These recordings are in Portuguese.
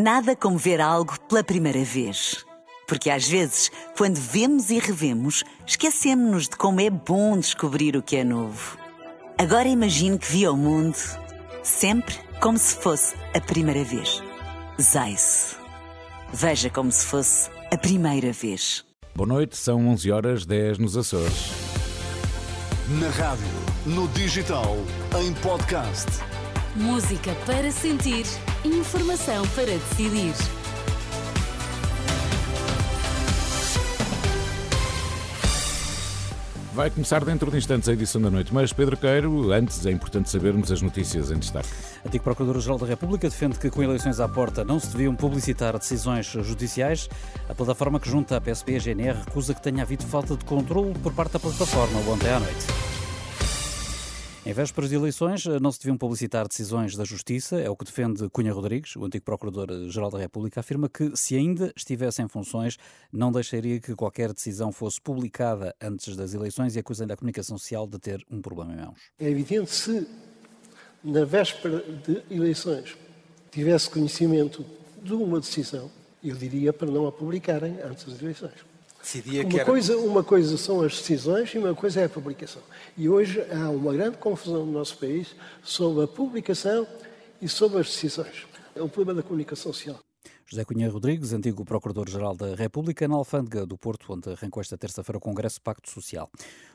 Nada como ver algo pela primeira vez. Porque às vezes, quando vemos e revemos, esquecemos-nos de como é bom descobrir o que é novo. Agora imagine que viu o mundo sempre como se fosse a primeira vez. Zais. Veja como se fosse a primeira vez. Boa noite, são 11 horas 10 nos Açores. Na rádio, no digital, em podcast. Música para sentir, informação para decidir. Vai começar dentro de instantes a edição da noite, mas Pedro Queiro, antes é importante sabermos as notícias em destaque. Antigo Procurador-Geral da República defende que com eleições à porta não se deviam publicitar decisões judiciais. A plataforma que junta a PSP e a GNR recusa que tenha havido falta de controle por parte da plataforma ontem à noite. Em vésperas de eleições, não se deviam publicitar decisões da Justiça, é o que defende Cunha Rodrigues, o antigo Procurador-Geral da República, afirma que, se ainda estivesse em funções, não deixaria que qualquer decisão fosse publicada antes das eleições e acusa ainda a comunicação social de ter um problema em mãos. É evidente se, na véspera de eleições, tivesse conhecimento de uma decisão, eu diria para não a publicarem antes das eleições. Decidia Uma que era... coisa, uma coisa são as decisões e uma coisa é a publicação. E hoje há uma grande confusão no nosso país sobre a publicação e sobre as decisões. É o problema da comunicação social. José Cunha Rodrigues, antigo Procurador-Geral da República, na Alfândega do Porto, onde arrancou esta terça-feira o Congresso Pacto Social.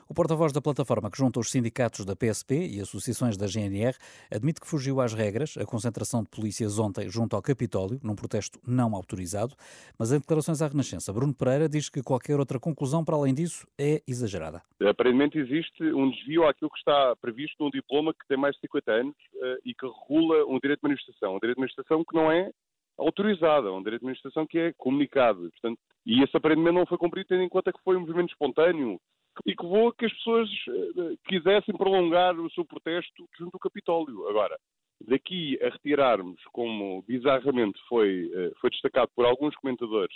O porta-voz da plataforma que junta os sindicatos da PSP e associações da GNR admite que fugiu às regras a concentração de polícias ontem junto ao Capitólio, num protesto não autorizado, mas em declarações à Renascença, Bruno Pereira diz que qualquer outra conclusão para além disso é exagerada. Aparentemente existe um desvio àquilo que está previsto num diploma que tem mais de 50 anos eh, e que regula um direito de manifestação. Um direito de manifestação que não é autorizada, um direito de manifestação que é comunicado. Portanto, e esse aparentemente não foi cumprido, tendo em conta que foi um movimento espontâneo e que levou a que as pessoas eh, quisessem prolongar o seu protesto junto ao Capitólio. Agora, daqui a retirarmos, como bizarramente foi, eh, foi destacado por alguns comentadores,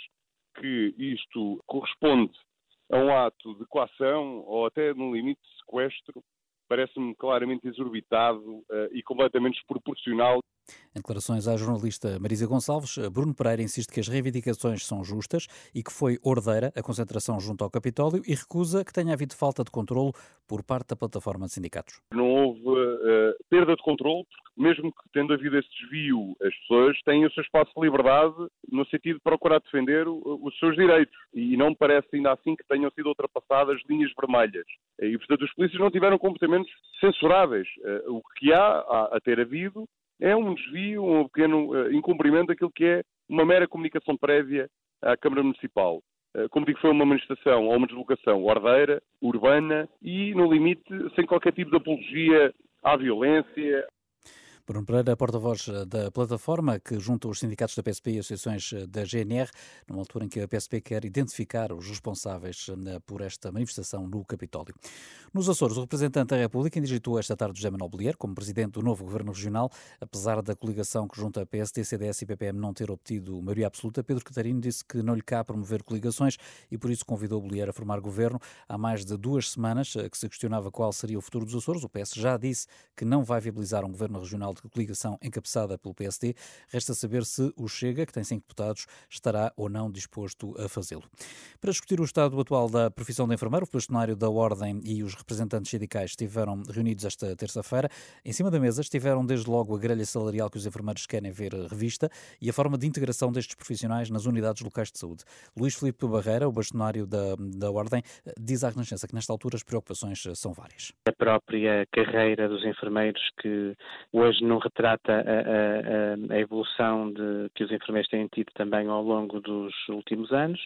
que isto corresponde a um ato de coação ou até no limite de sequestro, parece-me claramente exorbitado e completamente desproporcional. Em declarações à jornalista Marisa Gonçalves, Bruno Pereira insiste que as reivindicações são justas e que foi ordeira a concentração junto ao Capitólio e recusa que tenha havido falta de controlo por parte da plataforma de sindicatos. Não houve uh, perda de controle, porque mesmo que tendo havido esse desvio, as pessoas têm o seu espaço de liberdade no sentido de procurar defender o, os seus direitos. E não me parece ainda assim que tenham sido ultrapassadas linhas vermelhas. E, portanto, os polícias não tiveram comportamentos censuráveis. Uh, o que há a, a ter havido é um desvio, um pequeno uh, incumprimento daquilo que é uma mera comunicação prévia à Câmara Municipal. Uh, como digo, foi uma manifestação ou uma deslocação ordeira, urbana e, no limite, sem qualquer tipo de apologia à violência, Bruno Pereira, porta-voz da plataforma que junta os sindicatos da PSP e associações da GNR, numa altura em que a PSP quer identificar os responsáveis por esta manifestação no Capitólio. Nos Açores, o representante da República indigitou esta tarde José Manuel Bollier como presidente do novo governo regional, apesar da coligação que junta a PSD, CDS e PPM não ter obtido maioria absoluta. Pedro Catarino disse que não lhe cabe promover coligações e por isso convidou Bollier a formar governo. Há mais de duas semanas que se questionava qual seria o futuro dos Açores. O PS já disse que não vai viabilizar um governo regional de coligação encabeçada pelo PSD. Resta saber se o Chega, que tem cinco deputados, estará ou não disposto a fazê-lo. Para discutir o estado atual da profissão de enfermeiro, o bastonário da Ordem e os representantes sindicais estiveram reunidos esta terça-feira. Em cima da mesa estiveram desde logo a grelha salarial que os enfermeiros querem ver revista e a forma de integração destes profissionais nas unidades locais de saúde. Luís Filipe Barreira, o bastonário da, da Ordem, diz à Renascença que nesta altura as preocupações são várias. A própria carreira dos enfermeiros que hoje não retrata a, a, a, evolução de, que os enfermeiros têm tido também ao longo dos últimos anos.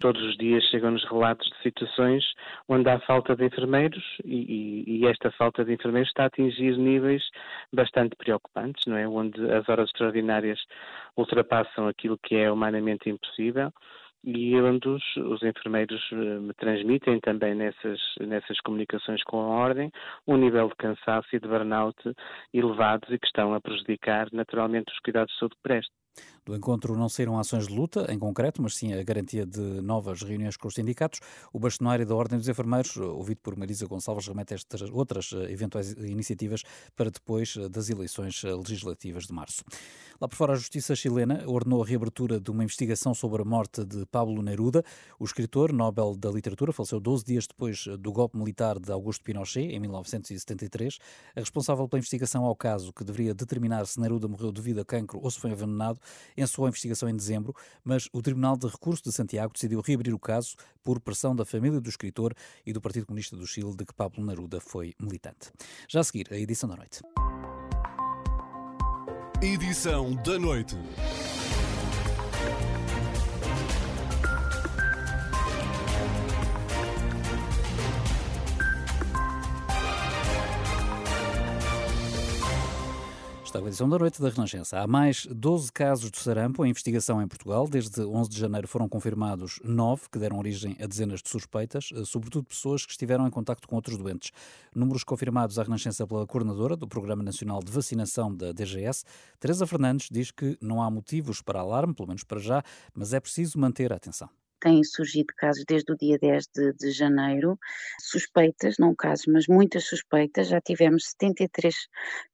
Todos os dias chegam-nos relatos de situações onde há falta de enfermeiros e, e, e, esta falta de enfermeiros está a atingir níveis bastante preocupantes, não é? Onde as horas extraordinárias ultrapassam aquilo que é humanamente impossível e onde os, os enfermeiros eh, me transmitem também nessas, nessas comunicações com a Ordem um nível de cansaço e de burnout elevados e que estão a prejudicar naturalmente os cuidados de saúde que prestam. Do encontro não saíram ações de luta, em concreto, mas sim a garantia de novas reuniões com os sindicatos. O bastonário da Ordem dos Enfermeiros, ouvido por Marisa Gonçalves, remete a estas outras eh, eventuais iniciativas para depois eh, das eleições eh, legislativas de março. Lá por fora, a Justiça chilena ordenou a reabertura de uma investigação sobre a morte de Pablo Neruda. O escritor, Nobel da Literatura, faleceu 12 dias depois do golpe militar de Augusto Pinochet, em 1973. A responsável pela investigação ao caso, que deveria determinar se Neruda morreu devido a cancro ou se foi envenenado, encerrou a investigação em dezembro, mas o Tribunal de Recurso de Santiago decidiu reabrir o caso por pressão da família do escritor e do Partido Comunista do Chile, de que Pablo Neruda foi militante. Já a seguir, a edição da noite. Edição da noite. Está a edição da noite da Renascença. Há mais 12 casos de sarampo em investigação em Portugal. Desde 11 de janeiro foram confirmados 9, que deram origem a dezenas de suspeitas, eh, sobretudo pessoas que estiveram em contato com outros doentes. Números confirmados à Renascença pela coordenadora do Programa Nacional de Vacinação da DGS, Teresa Fernandes, diz que não há motivos para alarme, pelo menos para já, mas é preciso manter a atenção têm surgido casos desde o dia 10 de, de, janeiro, suspeitas, não casos, mas muitas suspeitas. Já tivemos 73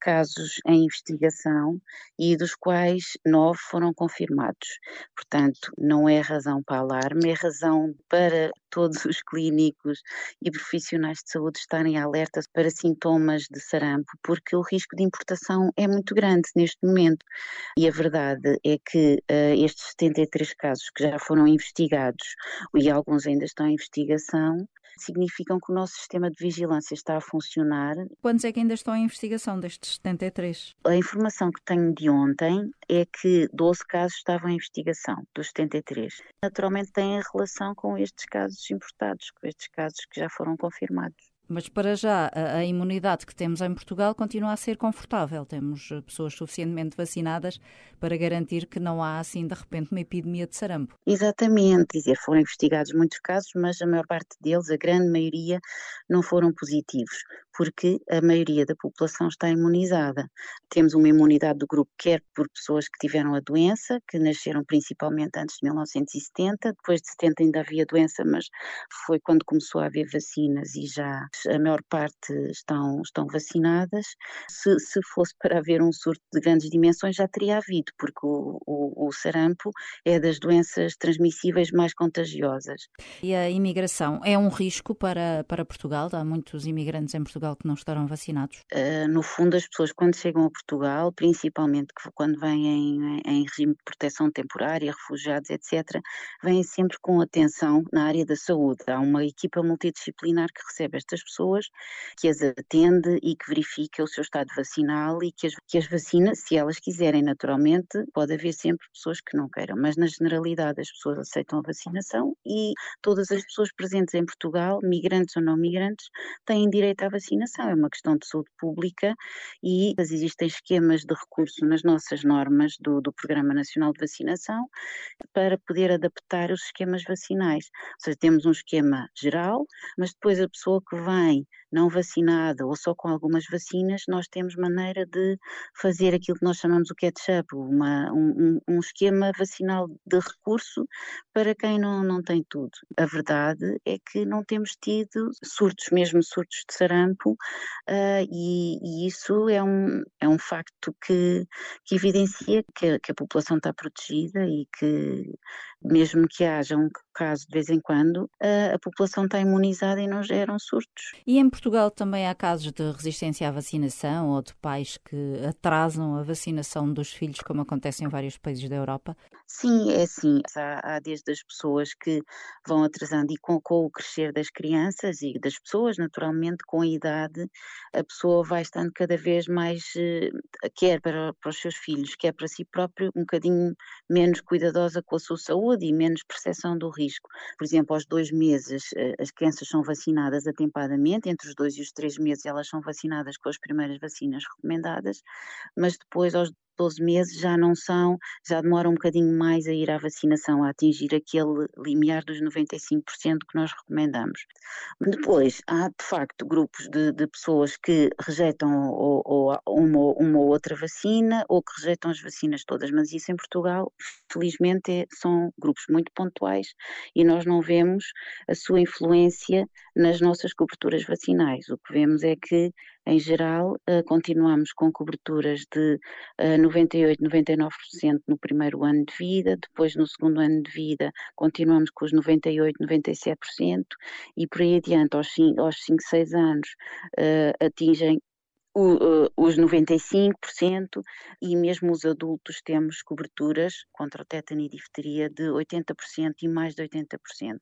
casos em investigação e dos quais nove foram confirmados. Portanto, não é razão para alarme, é razão para todos os clínicos e profissionais de saúde estarem alertas para sintomas de sarampo, porque o risco de importação é muito grande neste momento. E a verdade é que uh, estes 73 casos que já foram investigados e alguns ainda estão em investigação, significam que o nosso sistema de vigilância está a funcionar. Quantos é que ainda estão em investigação destes 73? A informação que tenho de ontem é que 12 casos estavam em investigação, dos 73. Naturalmente tem relação com estes casos importados, com estes casos que já foram confirmados. Mas para já a, a, imunidade que temos em Portugal continua a ser confortável. Temos eh, pessoas suficientemente vacinadas para garantir que não há assim de repente uma epidemia de sarampo. Exatamente, dizer, foram investigados muitos casos, mas a maior parte deles, a grande maioria, não foram positivos porque a maioria da população está imunizada. Temos uma imunidade do grupo, quer por pessoas que tiveram a doença, que nasceram principalmente antes de 1970, depois de 70 ainda havia doença, mas foi quando começou a haver vacinas e já a maior parte estão, estão vacinadas. Se, se fosse para haver um surto de grandes dimensões, já teria havido, porque o, o, o sarampo é das doenças transmissíveis mais contagiosas. E a imigração é um risco para, para Portugal? Há muitos imigrantes em Portugal Portugal que não estarão vacinados? Uh, no fundo, as pessoas quando chegam a Portugal, principalmente quando vêm em, em, regime de proteção temporária, refugiados, etc., vêm sempre com atenção na área da saúde. Há uma equipa multidisciplinar que recebe estas pessoas, que as atende e que verifica o seu estado vacinal e que as, que as vacina, se elas quiserem, naturalmente, pode haver sempre pessoas que não queiram, mas na generalidade as pessoas aceitam a vacinação e todas as pessoas presentes em Portugal, migrantes ou não migrantes, têm direito à vacinação vacinação, é uma questão de saúde pública e existem esquemas de recurso nas nossas normas do, do Programa Nacional de Vacinação para poder adaptar os esquemas vacinais. Ou seja, temos um esquema geral, mas depois a pessoa que vem não vacinada ou só com algumas vacinas, nós temos maneira de fazer aquilo que nós chamamos o catch-up, um, um, esquema vacinal de recurso para quem não, não tem tudo. A verdade é que não temos tido surtos, mesmo surtos de sarampo, uh, e, e, isso é um, é um facto que, que evidencia que, que a população está protegida e que mesmo que haja um caso de vez em quando, a, a, população está imunizada e não geram surtos. E em Portugal também há casos de resistência à vacinação ou de pais que atrasam a vacinação dos filhos, como acontece em vários países da Europa? Sim, é assim. Há, há desde as pessoas que vão atrasando e com, com o crescer das crianças e das pessoas, naturalmente, com a idade, a pessoa vai estando cada vez mais, eh, quer para, para os seus filhos, quer para si próprio, um bocadinho menos cuidadosa com a sua saúde e menos percepção do risco. Por exemplo, aos dois meses eh, as crianças são vacinadas atempadamente, entre os dois e os três meses elas são vacinadas com as primeiras vacinas recomendadas, mas depois aos 12 meses já não são, já demora um bocadinho mais a ir à vacinação, a atingir aquele limiar dos 95% que nós recomendamos. Depois, há de facto grupos de, de pessoas que rejeitam ou, ou uma, uma, ou outra vacina ou que rejeitam as vacinas todas, mas isso em Portugal, felizmente, é, são grupos muito pontuais e nós não vemos a sua influência nas nossas coberturas vacinais. O que vemos é que em geral, uh, continuamos com coberturas de uh, 98, 99% no primeiro ano de vida, depois no segundo ano de vida continuamos com os 98, 97% e por aí adiante, aos 5, aos 5 6 anos, uh, atingem o, os 95% e mesmo os adultos temos coberturas contra o tétano e difteria de 80% e mais de 80%.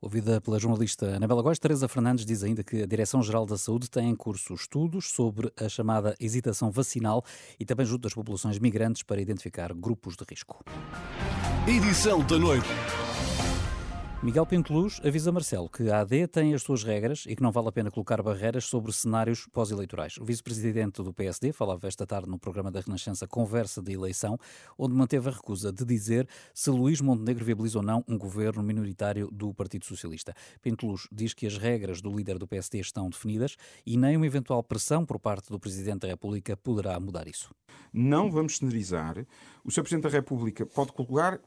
Ouvida pela jornalista Anabela Góes, Teresa Fernandes diz ainda que a Direção-Geral da Saúde tem em curso estudos sobre a chamada hesitação vacinal e também junto das populações migrantes para identificar grupos de risco. Edição da noite. Miguel Pinteluz avisa Marcelo que a AD tem as suas regras e que não vale a pena colocar barreiras sobre cenários pós-eleitorais. O vice-presidente do PSD falava esta tarde no programa da Renascença Conversa de Eleição, onde manteve a recusa de dizer se Luís Montenegro viabiliza ou não um governo minoritário do Partido Socialista. Pinteluz diz que as regras do líder do PSD estão definidas e nem uma eventual pressão por parte do Presidente da República poderá mudar isso. Não vamos cenarizar. O Sr. Presidente da República pode colocar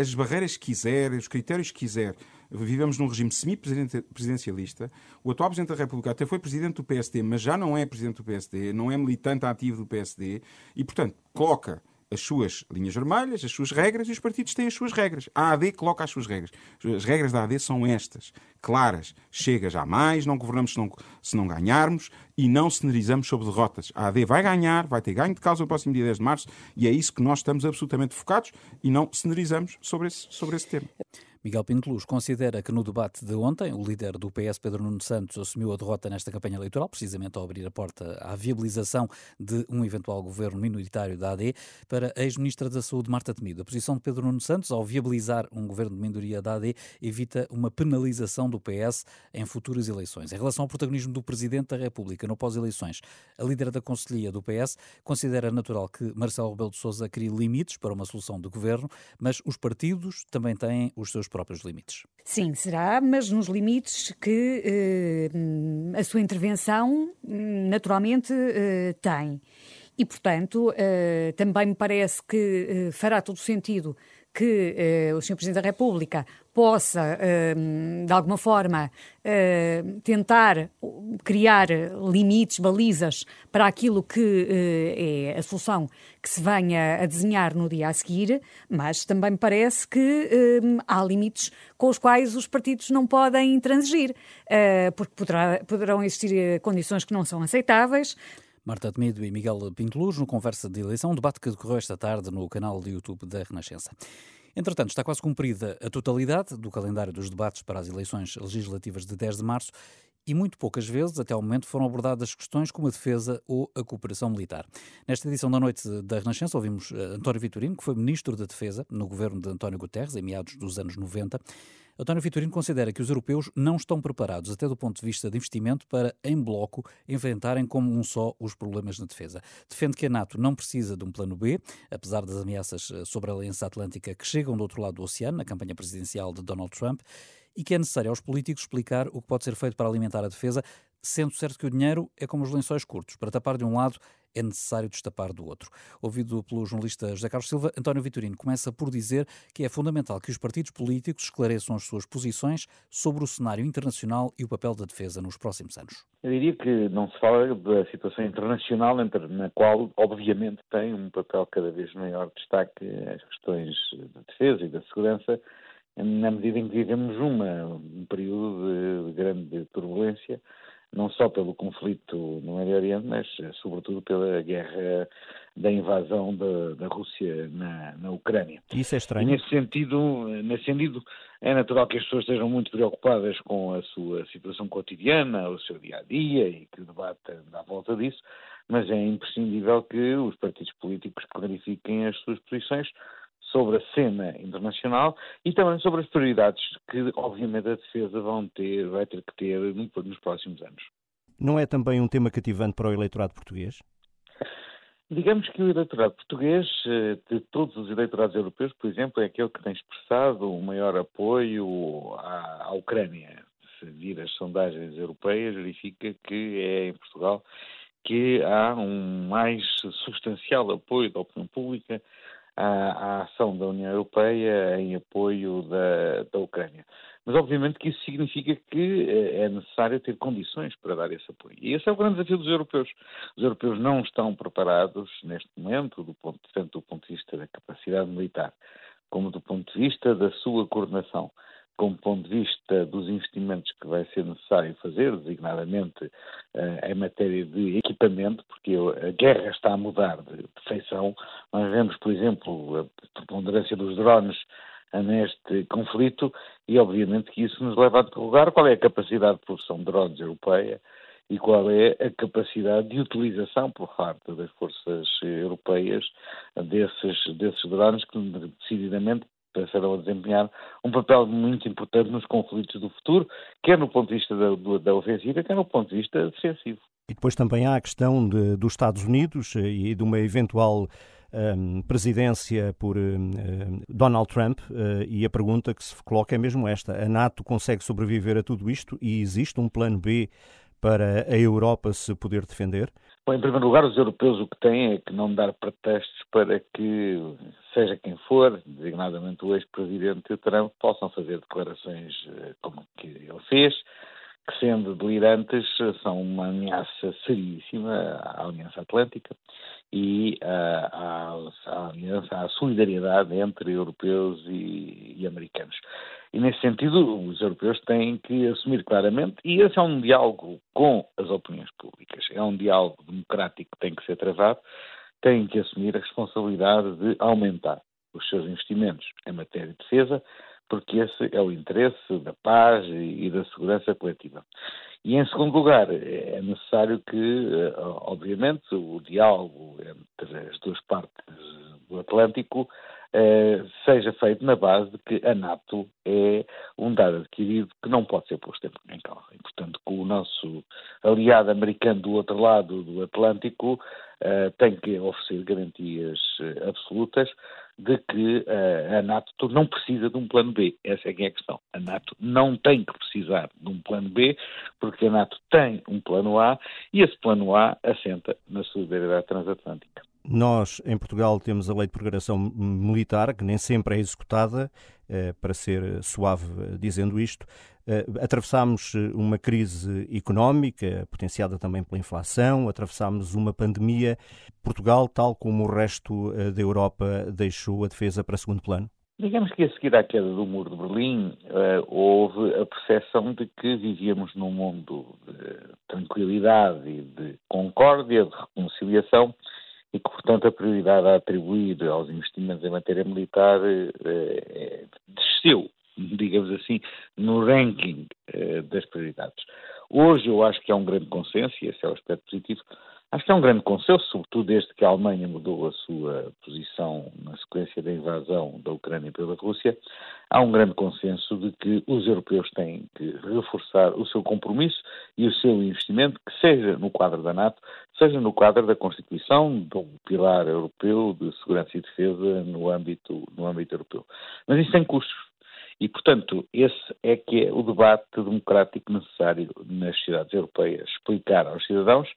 as barreiras que quiser, os critérios que quiser. Vivemos num regime semi-presidencialista. O atual Presidente da República até foi Presidente do PSD, mas já não é Presidente do PSD, não é militante ativo do PSD e, portanto, coloca as suas linhas vermelhas, as suas regras e os partidos têm as suas regras. A AD coloca as suas regras. As regras da AD são estas, claras. Chega já mais, não governamos se não, se não ganharmos e não cenarizamos sobre derrotas. A AD vai ganhar, vai ter ganho de causa no próximo dia 10 de março e é isso que nós estamos absolutamente focados e não cenarizamos sobre esse, sobre esse tema. Miguel Pinteluz considera que no debate de ontem o líder do PS, Pedro Nuno Santos, assumiu a derrota nesta campanha eleitoral, precisamente ao abrir a porta à viabilização de um eventual governo minoritário da AD para a ex-ministra da Saúde, Marta Temido. A posição de Pedro Nuno Santos, ao viabilizar um governo de minoria da AD, evita uma penalização do PS em futuras eleições. Em relação ao protagonismo do Presidente da República no pós-eleições, a líder da Conselhia do PS considera natural que Marcelo Rebelo de Sousa crie limites para uma solução de governo, mas os partidos também têm os seus próprios limites. Sim, será, mas nos limites que eh, a sua intervenção naturalmente eh, tem. E, portanto, eh, também me parece que eh, fará todo sentido que eh, o Sr. Presidente da República possa, eh, de alguma forma, eh, tentar criar limites, balizas para aquilo que é a solução que se venha a desenhar no dia a seguir, mas também me parece que há limites com os quais os partidos não podem transigir, porque poderá, poderão existir condições que não são aceitáveis, Marta Temido e Miguel Pinteluz no Conversa de Eleição, um debate que decorreu esta tarde no canal de YouTube da Renascença. Entretanto, está quase cumprida a totalidade do calendário dos debates para as eleições legislativas de 10 de março e muito poucas vezes, até ao momento, foram abordadas questões como a defesa ou a cooperação militar. Nesta edição da Noite da Renascença, ouvimos eh, António Vitorino, que foi Ministro da Defesa no governo de António Guterres, em meados dos anos 90. António Vitorino considera que os europeus não estão preparados, até do ponto de vista de investimento, para, em bloco, enfrentarem como um só os problemas na defesa. Defende que a NATO não precisa de um plano B, apesar das ameaças eh, sobre a Aliança Atlântica que chegam do outro lado do oceano, na campanha presidencial de Donald Trump, e que é necessário aos políticos explicar o que pode ser feito para alimentar a defesa, sendo certo que o dinheiro é como os lençóis curtos. Para tapar de um lado, é necessário destapar do outro. Ouvido pelo jornalista José Carlos Silva, António Vitorino começa por dizer que é fundamental que os partidos políticos esclareçam as suas posições sobre o cenário internacional e o papel da defesa nos próximos anos. Eu diria que não se fala da situação internacional, na qual, obviamente, tem um papel cada vez maior de destaque as questões da defesa e da segurança, na medida em que vivemos uma, um período de grande turbulência não só pelo conflito no Médio Oriente, mas eh, sobretudo pela guerra da invasão da, da Rússia na, na Ucrânia. Isso é estranho. E nesse sentido, eh, nesse sentido, é natural que as pessoas estejam muito preocupadas com a sua situação cotidiana, o seu dia a dia e que o debate à volta disso, mas é imprescindível que os partidos políticos clarifiquem as suas posições sobre a cena internacional e também sobre as prioridades que, obviamente, a defesa vão ter, vai ter que ter nos próximos anos. Não é também um tema cativante para o eleitorado português? Digamos que o eleitorado português, eh, de todos os eleitorados europeus, por exemplo, é aquele que tem expressado o maior apoio à, à Ucrânia. Se vir as sondagens europeias, verifica que é em Portugal que há um mais substancial apoio da opinião pública à, à ação da União Europeia em apoio da, da Ucrânia. Mas, obviamente, que isso significa que eh, é necessário ter condições para dar esse apoio. E esse é o grande desafio dos europeus. Os europeus não estão preparados, neste momento, do ponto, tanto do ponto de vista da capacidade militar, como do ponto de vista da sua coordenação, como ponto de vista dos investimentos que vai ser necessário fazer, designadamente uh, em matéria de equipamento, porque a guerra está a mudar de, feição. Nós vemos, por exemplo, a preponderância dos drones neste conflito e, obviamente, que isso nos leva a interrogar qual é a capacidade de produção de drones europeia e qual é a capacidade de utilização por parte das forças europeias desses, desses drones que decididamente passarão a desempenhar um papel muito importante nos conflitos do futuro, quer no ponto de vista da, da ofensiva, quer no ponto de vista defensivo. E depois também há a questão de, dos Estados Unidos eh, e de uma eventual um, presidência por um, Donald Trump uh, e a pergunta que se coloca é mesmo esta: a NATO consegue sobreviver a tudo isto e existe um plano B para a Europa se poder defender? Bom, em primeiro lugar, os europeus o que têm é que não dar pretextos para que, seja quem for, designadamente o ex-presidente Trump, possam fazer declarações eh, como que ele fez, que sendo delirantes são uma ameaça seríssima à Aliança Atlântica e à, à, aliança, à solidariedade entre europeus e, e, americanos. E nesse sentido, os europeus têm que assumir claramente, e esse é um diálogo com as opiniões públicas, é um diálogo democrático que tem que ser travado, têm que assumir a responsabilidade de aumentar os seus investimentos em matéria de defesa, porque esse é o interesse da paz e da segurança coletiva. E, em segundo lugar, é necessário que, eh, obviamente, o diálogo entre as duas partes do Atlântico eh, seja feito na base de que a NATO é um dado adquirido que não pode ser posto em causa. E, portanto, que o nosso aliado americano do outro lado do Atlântico uh, tem que oferecer garantias uh, absolutas de que uh, a NATO não precisa de um plano B. Essa é que é a questão. A NATO não tem que precisar de um plano B, porque a NATO tem um plano A e esse plano A assenta na solidariedade transatlântica. Nós, em Portugal, temos a lei de programação militar, que nem sempre é executada, eh, para ser suave eh, dizendo isto. Eh, atravessámos uma crise económica, potenciada também pela inflação, atravessámos uma pandemia. Portugal, tal como o resto da Europa, deixou a defesa para segundo plano? Digamos que a seguir à queda do muro de Berlim, houve a percepção de que vivíamos num mundo de tranquilidade e de concórdia, de reconciliação, e que, portanto, a prioridade a atribuir aos investimentos em matéria militar eh, desceu, digamos assim, no ranking eh, das prioridades. Hoje eu acho que há um grande consenso, e esse é o aspecto positivo, Acho que é um grande consenso, sobretudo desde que a Alemanha mudou a sua posição na sequência da invasão da Ucrânia pela Rússia. Há um grande consenso de que os europeus têm que reforçar o seu compromisso e o seu investimento, que seja no quadro da NATO, seja no quadro da constituição do pilar europeu de segurança e defesa no âmbito, no âmbito europeu. Mas isso tem custos. E, portanto, esse é que é o debate democrático necessário nas cidades europeias. Explicar aos cidadãos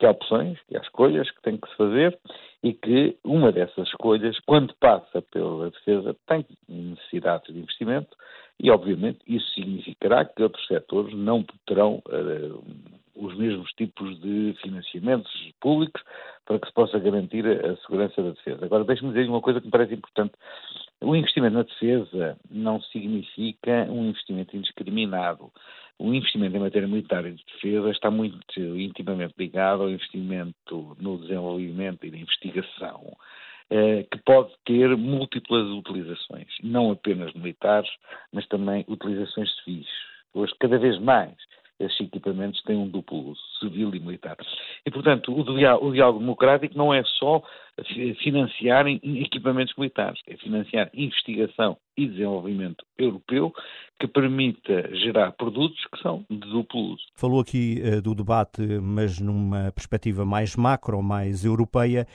que há opções, que há escolhas que têm que se fazer e que uma dessas escolhas, quando passa pela defesa, tem necessidades de investimento e, obviamente, isso significará que outros setores não terão uh, os mesmos tipos de financiamentos públicos para que se possa garantir a, segurança da defesa. Agora, deixe-me dizer uma coisa que me parece importante. O investimento na defesa não significa um investimento indiscriminado o investimento em matéria militar e de defesa está muito intimamente ligado ao investimento no desenvolvimento e na investigação, eh, que pode ter múltiplas utilizações, não apenas militares, mas também utilizações civis. Hoje, cada vez mais, esses equipamentos têm um duplo uso, civil e militar. E, portanto, o diálogo democrático não é só financiar equipamentos militares, é financiar investigação e desenvolvimento europeu que permita gerar produtos que são de duplo uso. Falou aqui uh, do debate, mas numa perspectiva mais macro, mais europeia.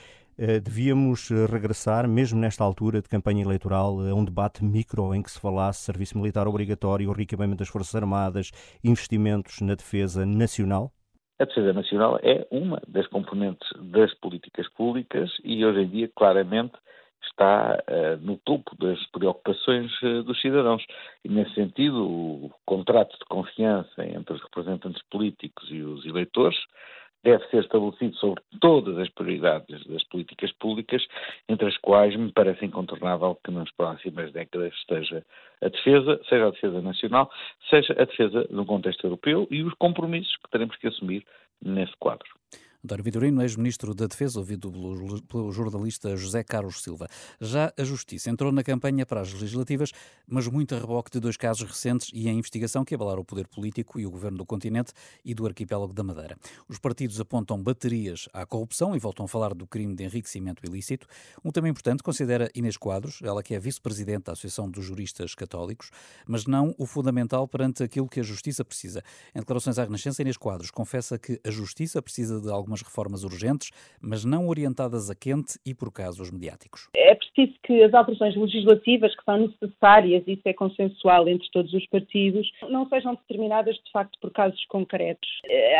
devíamos regressar, mesmo nesta altura de campanha eleitoral, a um debate micro em que se falasse serviço militar obrigatório, o reequipamento das Forças Armadas, investimentos na defesa nacional? A defesa nacional é uma das componentes das políticas públicas e hoje em dia claramente está uh, no topo das preocupações uh, dos cidadãos. E nesse sentido, o contrato de confiança entre os representantes políticos e os eleitores deve ser estabelecido sobre todas as prioridades das políticas públicas, entre as quais me parece incontornável que nas próximas décadas esteja a defesa, seja a defesa nacional, seja a defesa no contexto europeu e os compromissos que teremos que assumir nesse quadro. António Vitorino, ex-ministro da Defesa, ouvido pelo jornalista José Carlos Silva. Já a Justiça entrou na campanha para as legislativas, mas muito a reboque de dois casos recentes e em investigação que abalaram o poder político e o governo do continente e do arquipélago da Madeira. Os partidos apontam baterias à corrupção e voltam a falar do crime de enriquecimento ilícito. Um tema importante considera Inês Quadros, ela que é vice-presidente da Associação dos Juristas Católicos, mas não o fundamental perante aquilo que a Justiça precisa. Em declarações à Renascença, Inês Quadros confessa que a Justiça precisa de algumas reformas urgentes, mas não orientadas a quente e por casos mediáticos. É preciso que as alterações legislativas que são necessárias, isso é consensual entre todos os partidos, não sejam determinadas de facto por casos concretos.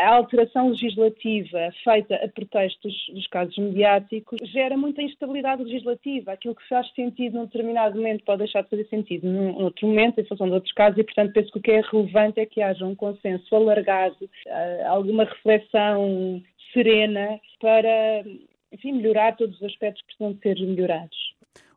A alteração legislativa feita a pretextos dos casos mediáticos gera muita instabilidade legislativa. Aquilo que faz sentido num determinado momento pode deixar de fazer sentido num outro momento, em função de outros casos, e portanto penso que o que é relevante é que haja um consenso alargado, eh, alguma reflexão serena para enfim, melhorar todos os aspectos que precisam ser melhorados.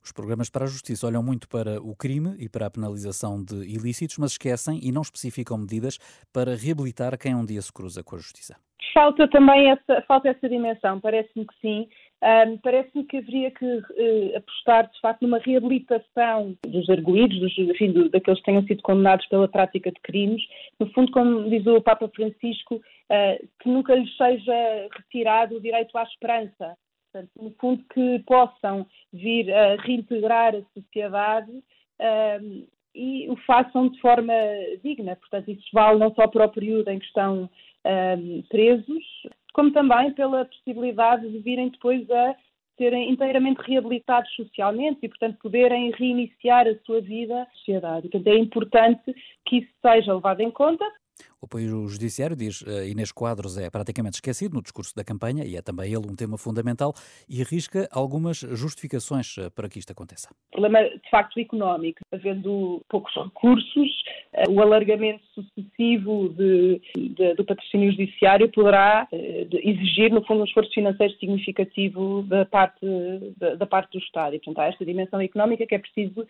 Os programas para a justiça olham muito para o crime e para a penalização de ilícitos, mas esquecem e não especificam medidas para reabilitar quem um dia se cruza com a justiça. Falta também essa, falta essa dimensão, parece-me que sim. Um, Parece-me que haveria que uh, apostar, de facto, numa reabilitação dos arguídos, dos, enfim, do, daqueles que tenham sido condenados pela prática de crimes. No fundo, como diz o Papa Francisco, uh, que nunca lhes seja retirado o direito à esperança. Portanto, no fundo, que possam vir a reintegrar a sociedade um, e o façam de forma digna. Portanto, isso vale não só para o período em que estão um, presos, como também pela possibilidade de virem depois a serem inteiramente reabilitados socialmente e, portanto, poderem reiniciar a sua vida na sociedade. Portanto, é importante que isso seja levado em conta o apoio judiciário, diz uh, Inês Quadros, é praticamente esquecido no discurso da campanha e é também ele um tema fundamental e arrisca algumas justificações uh, para que isto aconteça. O problema, de facto, económico, havendo poucos recursos, uh, o alargamento sucessivo de, de, do patrocínio judiciário poderá exigir, no fundo, um esforço financeiro significativo da parte, da, da parte do Estado. E, portanto, há esta dimensão económica que é preciso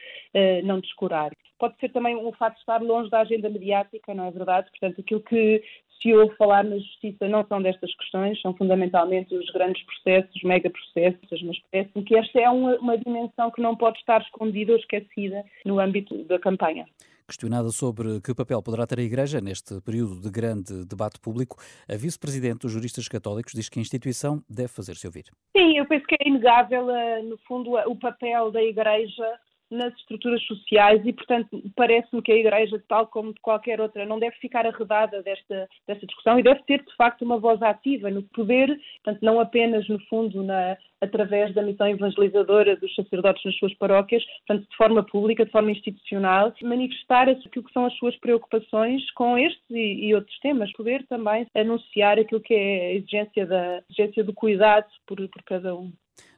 não descurar. Pode ser também o fato de estar longe da agenda mediática, não é verdade? Portanto, aquilo que se ouve falar na justiça não são destas questões, são fundamentalmente os grandes processos, os megaprocessos, mas parece-me que esta é uma, uma dimensão que não pode estar escondida ou esquecida no âmbito da campanha. Questionada sobre que papel poderá ter a Igreja neste período de grande debate público, a vice-presidente dos juristas católicos diz que a instituição deve fazer-se ouvir. Sim, eu penso que é inegável, eh, no fundo, o papel da Igreja nas estruturas sociais e, portanto, parece-me que a Igreja, tal como qualquer outra, não deve ficar arredada desta, desta discussão e deve ter, de facto, uma voz ativa no poder, portanto, não apenas, no fundo, na, através da missão evangelizadora dos sacerdotes nas suas paróquias, portanto, de forma pública, de forma institucional, manifestar aquilo que são as suas preocupações com estes e, e outros temas, poder também anunciar aquilo que é a exigência, da, exigência do cuidado por, por cada um.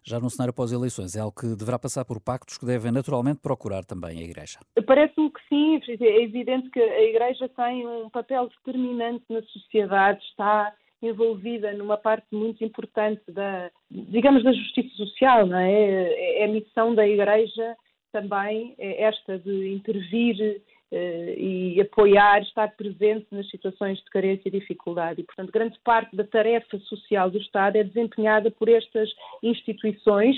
Já no cenário pós-eleições, é algo que deverá passar por pactos que devem naturalmente procurar também a Igreja. Parece-me que sim, é evidente que a Igreja tem um papel determinante na sociedade, está envolvida numa parte muito importante da, digamos, da justiça social, não é? É, é a missão da Igreja também é esta de intervir e apoiar, estar presente nas situações de carência e dificuldade. E, portanto, grande parte da tarefa social do Estado é desempenhada por estas instituições.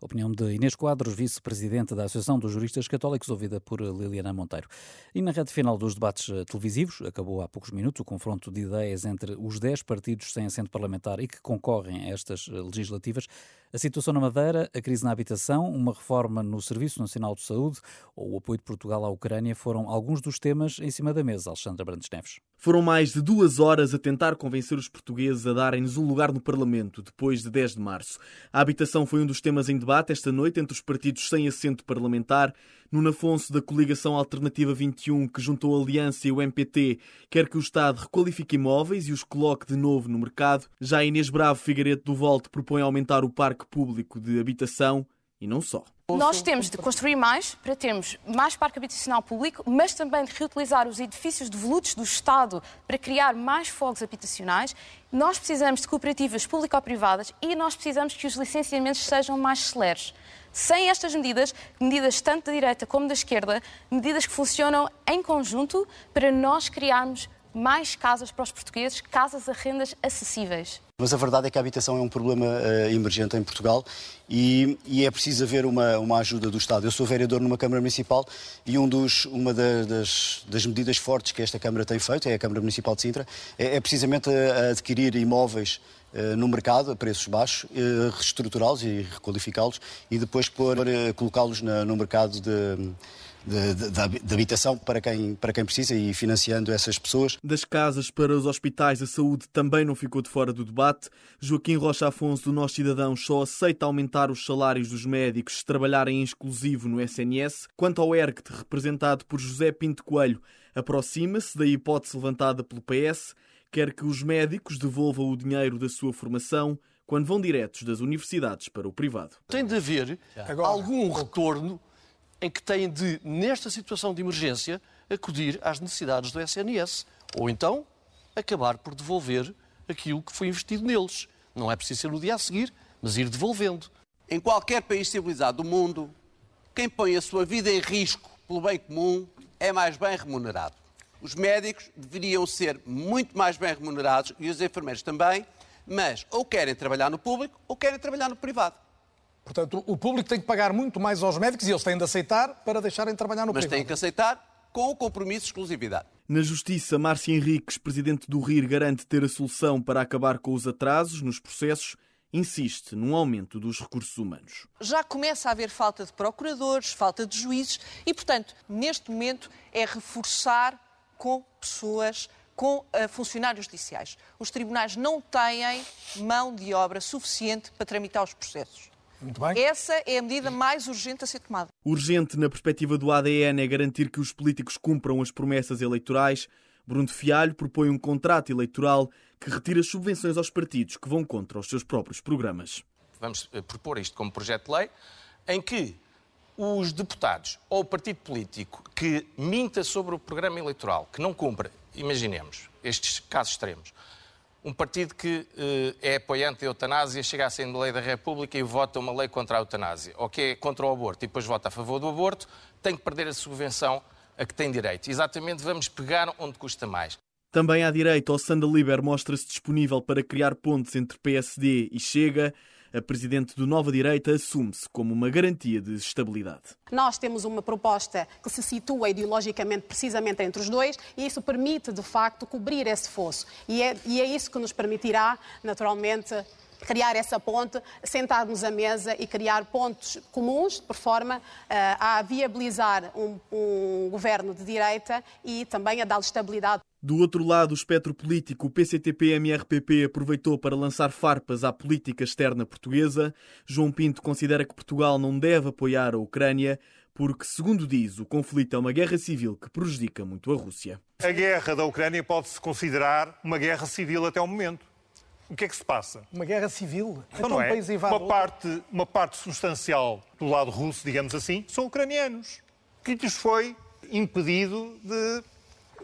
Opinião de Inês Quadros, vice-presidente da Associação dos Juristas Católicos, ouvida por Liliana Monteiro. E na reta final dos debates eh, televisivos, acabou há poucos minutos o confronto de ideias entre os 10 partidos sem assento parlamentar e que concorrem a estas eh, legislativas. A situação na Madeira, a crise na habitação, uma reforma no Serviço Nacional de Saúde ou o apoio de Portugal à Ucrânia foram alguns dos temas em cima da mesa. Alexandra Brandes Neves. Foram mais de duas horas a tentar convencer os portugueses a darem-nos um lugar no Parlamento, depois de 10 de março. A habitação foi um dos temas em debate esta noite entre os partidos sem assento parlamentar. Nuno Afonso, da coligação Alternativa 21, que juntou a Aliança e o MPT, quer que o Estado requalifique imóveis e os coloque de novo no mercado. Já Inês Bravo Figueiredo do Volte propõe aumentar o parque público de habitação e não só. Nós temos de construir mais para termos mais parque habitacional público, mas também de reutilizar os edifícios devolutos do Estado para criar mais fogos habitacionais. Nós precisamos de cooperativas público-privadas e nós precisamos que os licenciamentos sejam mais celeres. Sem estas medidas, medidas tanto da direita como da esquerda, medidas que funcionam em conjunto para nós criarmos mais casas para os portugueses, casas a rendas acessíveis. Mas a verdade é que a habitação é um problema uh, emergente em Portugal e, e, é preciso haver uma, uma ajuda do Estado. Eu sou vereador numa Câmara Municipal e um dos, uma das, das, medidas fortes que esta Câmara tem feito, é a Câmara Municipal de Sintra, é, é precisamente a, a adquirir imóveis uh, no mercado a preços baixos, reestruturá-los e requalificá-los e depois colocá-los no mercado de de, de, de, habitação para quem, para quem precisa e financiando essas pessoas. Das casas para os hospitais, a saúde também não ficou de fora do debate. Joaquim Rocha Afonso, do Nós Cidadãos, só aceita aumentar os salários dos médicos se trabalharem em exclusivo no SNS. Quanto ao ERCT, representado por José Pinto Coelho, aproxima-se da hipótese levantada pelo PS, quer que os médicos devolvam o dinheiro da sua formação quando vão diretos das universidades para o privado. Tem de haver Agora, algum retorno em que têm de, nesta situação de emergência, acudir às necessidades do SNS. Ou então acabar por devolver aquilo que foi investido neles. Não é preciso ser no dia a seguir, mas ir devolvendo. Em qualquer país civilizado do mundo, quem põe a sua vida em risco pelo bem comum é mais bem remunerado. Os médicos deveriam ser muito mais bem remunerados e os enfermeiros também, mas ou querem trabalhar no público ou querem trabalhar no privado. Portanto, o público tem que pagar muito mais aos médicos e eles têm de aceitar para deixarem de trabalhar no Mas privado. têm que aceitar com o compromisso de exclusividade. Na Justiça, Márcia Henriques, presidente do RIR, garante ter a solução para acabar com os atrasos nos processos insiste num aumento dos recursos humanos. Já começa a haver falta de procuradores, falta de juízes e, portanto, neste momento é reforçar com pessoas, com uh, funcionários judiciais. Os tribunais não têm mão de obra suficiente para tramitar os processos. Muito bem. Essa é a medida mais urgente a ser tomada. Urgente, na perspectiva do ADN, é garantir que os políticos cumpram as promessas eleitorais. Bruno de Fialho propõe um contrato eleitoral que retira as subvenções aos partidos que vão contra os seus próprios programas. Vamos eh, propor isto como projeto de lei, em que os deputados ou o partido político que minta sobre o programa eleitoral, que não cumpra, imaginemos, estes casos extremos, um partido que eh, é apoiante da eutanásia chega à Assembleia da República e vota uma lei contra a eutanásia, ou que é contra o aborto e depois vota a favor do aborto, tem que perder a subvenção a que tem direito. Exatamente, vamos pegar onde custa mais. Também à direita, o Sanda Liber mostra-se disponível para criar pontes entre PSD e Chega a presidente do Nova Direita assume-se como uma garantia de estabilidade. Nós temos uma proposta que se situa ideologicamente precisamente entre os dois e isso permite, de facto, cobrir esse fosso. E é, e é isso que nos permitirá, naturalmente, criar essa ponte, sentarmos à mesa e criar pontos comuns, por forma uh, a viabilizar um, um governo de direita e também a dar estabilidade. Do outro lado, o espectro político, o PCTP-MRPP aproveitou para lançar farpas à política externa portuguesa. João Pinto considera que Portugal não deve apoiar a Ucrânia porque, segundo diz, o conflito é uma guerra civil que prejudica muito a Rússia. A guerra da Ucrânia pode-se considerar uma guerra civil até o momento. O que é que se passa? Uma guerra civil? Então, não é? uma, parte, uma parte substancial do lado russo, digamos assim, são ucranianos, que lhes foi impedido de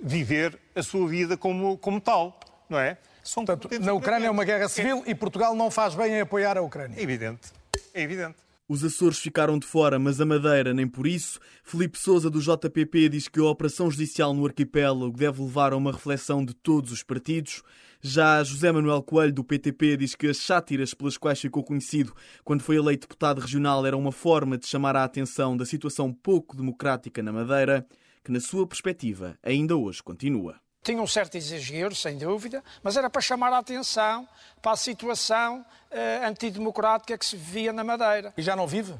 viver a sua vida como, como tal, não é? São Portanto, na Ucrânia é uma guerra civil é. e Portugal não faz bem em apoiar a Ucrânia. É evidente, é evidente. Os Açores ficaram de fora, mas a Madeira nem por isso. Felipe Sousa, do JPP, diz que a operação judicial no arquipélago deve levar a uma reflexão de todos os partidos. Já José Manuel Coelho, do PTP, diz que as sátiras pelas quais ficou conhecido quando foi eleito deputado regional eram uma forma de chamar a atenção da situação pouco democrática na Madeira, que, na sua perspectiva, ainda hoje continua. Tinha um certo exagero, sem dúvida, mas era para chamar a atenção para a situação uh, antidemocrática que se vivia na Madeira. E já não vive?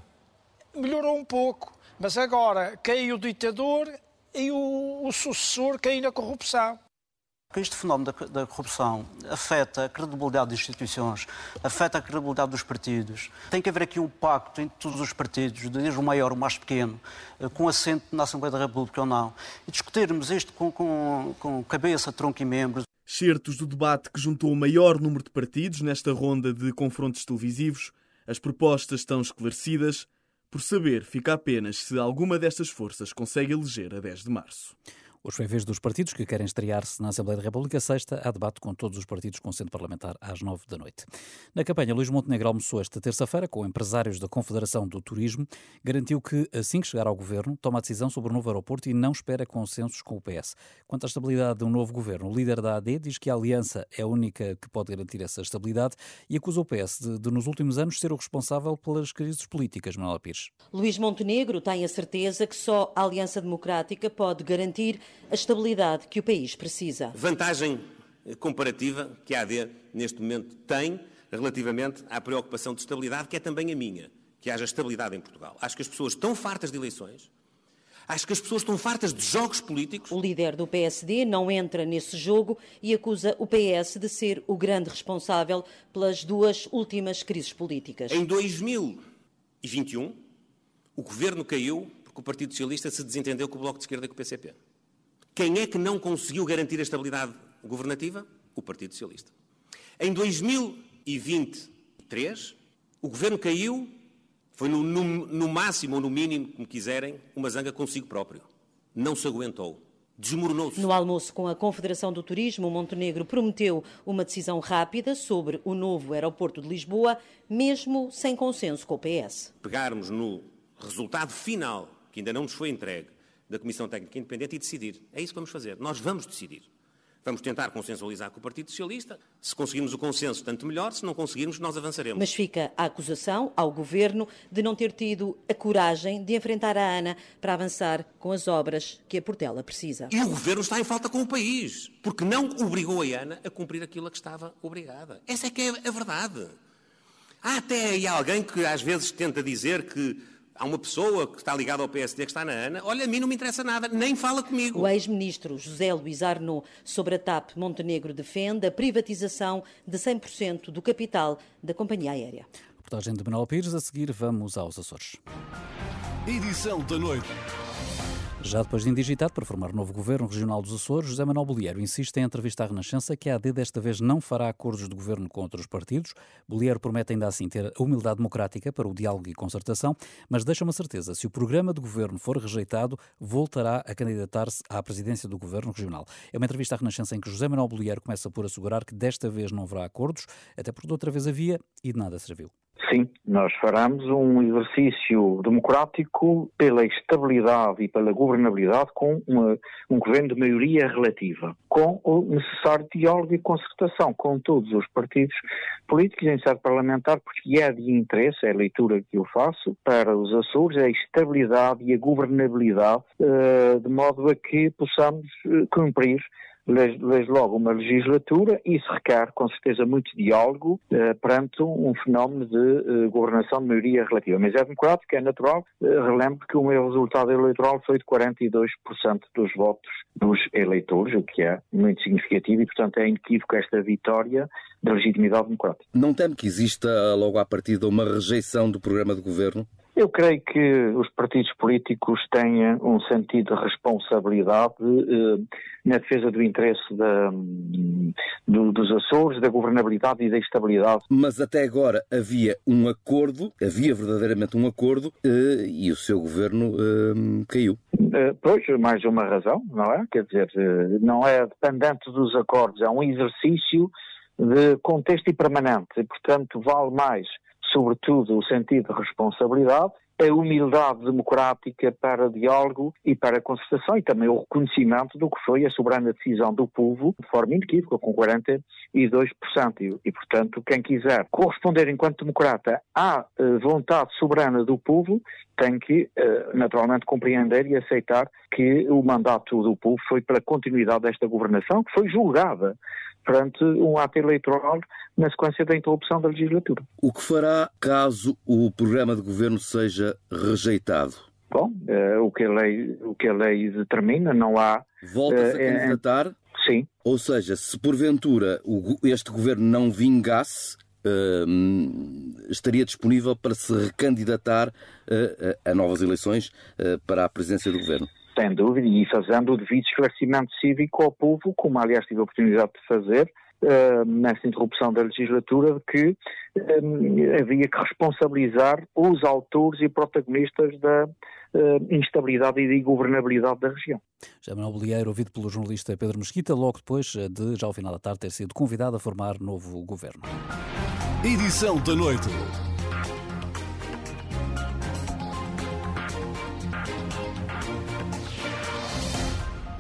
Melhorou um pouco, mas agora caiu o ditador e o, o sucessor caiu na corrupção. Este fenómeno da, da, corrupção afeta a credibilidade das instituições, afeta a credibilidade dos partidos. Tem que haver aqui um pacto entre todos os partidos, desde o maior ao mais pequeno, eh, com assento na Assembleia da República ou não, e discutirmos isto com, com, com cabeça, tronco e membros. Certos do debate que juntou o maior número de partidos nesta ronda de confrontos televisivos, as propostas estão esclarecidas. Por saber, fica apenas se alguma destas forças consegue eleger a 10 de março. Os vez dos partidos que querem estrear-se na Assembleia da República. Sexta, há debate com todos os partidos com centro parlamentar às nove da noite. Na campanha, Luís Montenegro almoçou esta terça-feira com empresários da Confederação do Turismo. Garantiu que, assim que chegar ao governo, toma a decisão sobre o novo aeroporto e não espera consensos com o PS. Quanto à estabilidade de um novo governo, o líder da AD diz que a aliança é a única que pode garantir essa estabilidade e acusa o PS de, de nos últimos anos, ser o responsável pelas crises políticas. Manuela Pires. Luís Montenegro tem a certeza que só a Aliança Democrática pode garantir a estabilidade que o país precisa. Vantagem comparativa que a AD neste momento tem relativamente à preocupação de estabilidade, que é também a minha, que haja estabilidade em Portugal. Acho que as pessoas estão fartas de eleições. Acho que as pessoas estão fartas de jogos políticos. O líder do PSD não entra nesse jogo e acusa o PS de ser o grande responsável pelas duas últimas crises políticas. Em 2021, o governo caiu porque o Partido Socialista se desentendeu com o Bloco de Esquerda e com o PCP. Quem é que não conseguiu garantir a estabilidade governativa? O Partido Socialista. Em 2023, o governo caiu, foi no, no, no máximo ou no mínimo, como quiserem, uma zanga consigo próprio. Não se aguentou. Desmoronou-se. No almoço com a Confederação do Turismo, Montenegro prometeu uma decisão rápida sobre o novo aeroporto de Lisboa, mesmo sem consenso com o PS. Pegarmos no resultado final, que ainda não nos foi entregue, da Comissão Técnica Independente e decidir. É isso que vamos fazer. Nós vamos decidir. Vamos tentar consensualizar com o Partido Socialista. Se conseguirmos o consenso, tanto melhor. Se não conseguirmos, nós avançaremos. Mas fica a acusação ao Governo de não ter tido a coragem de enfrentar a ANA para avançar com as obras que a Portela precisa. E o Governo está em falta com o país, porque não obrigou a ANA a cumprir aquilo a que estava obrigada. Essa é que é a verdade. Há até aí alguém que às vezes tenta dizer que Há uma pessoa que está ligada ao PSD que está na ANA, olha, a mim não me interessa nada, nem fala comigo. O ex-ministro José Luís Arnaud sobre a TAP Montenegro defende a privatização de 100% do capital da companhia aérea. Reportagem de Manuel Pires, a seguir vamos aos Açores. Edição da noite. Já depois de indigitado para formar novo governo regional dos Açores, José Manuel Bolieiro insiste em entrevista à Renascença que a AD desta vez não fará acordos de governo com outros partidos. Bolieiro promete ainda assim ter a humildade democrática para o diálogo e concertação, mas deixa uma certeza: se o programa de governo for rejeitado, voltará a candidatar-se à presidência do governo regional. É uma entrevista à Renascença em que José Manuel Bolieiro começa por assegurar que desta vez não haverá acordos, até porque de outra vez havia e de nada serviu. Sim, nós faremos um exercício democrático pela estabilidade e pela governabilidade com uma, um governo de maioria relativa, com o necessário diálogo e concertação com todos os partidos políticos em sede parlamentar, porque é de interesse, é a leitura que eu faço, para os Açores, a estabilidade e a governabilidade, uh, de modo a que possamos uh, cumprir desde logo uma legislatura isso requer com certeza muito diálogo eh, perante um fenómeno de eh, governação de maioria relativa. Mas é democrático, é natural. Eh, relembro que o meu resultado eleitoral foi de 42% dos votos dos eleitores, o que é muito significativo e, portanto, é inequívoco esta vitória da legitimidade democrática. Não teme que exista logo à partida uma rejeição do programa de governo? Eu creio que os partidos políticos têm um sentido de responsabilidade eh, na defesa do interesse da, do, dos Açores, da governabilidade e da estabilidade. Mas até agora havia um acordo, havia verdadeiramente um acordo eh, e o seu governo eh, caiu. Eh, pois, mais uma razão, não é? Quer dizer, eh, não é dependente dos acordos, é um exercício de contexto e permanente e, portanto, vale mais sobretudo o sentido de responsabilidade a humildade democrática para diálogo e para concertação e também o reconhecimento do que foi a soberana decisão do povo de forma inequívoca, com 42%. E, portanto, quem quiser corresponder enquanto democrata à uh, vontade soberana do povo tem que, uh, naturalmente, compreender e aceitar que o mandato do povo foi pela continuidade desta governação, que foi julgada perante um ato eleitoral na sequência da interrupção da legislatura. O que fará caso o programa de governo seja rejeitado? Bom, uh, o, que a lei, o que a lei determina, não há. Volta-se uh, a candidatar? Uh, sim. Ou seja, se porventura o, este governo não vingasse, Uh, estaria disponível para se recandidatar uh, a novas eleições uh, para a presidência do governo? Sem dúvida, e fazendo o devido esclarecimento cívico ao povo, como aliás tive a oportunidade de fazer uh, nessa interrupção da legislatura, de que uh, havia que responsabilizar os autores e protagonistas da uh, instabilidade e da ingovernabilidade da região. Já Manuel Bolieiro, ouvido pelo jornalista Pedro Mesquita, logo depois de, já ao final da tarde, ter sido convidado a formar novo governo. Edição da noite.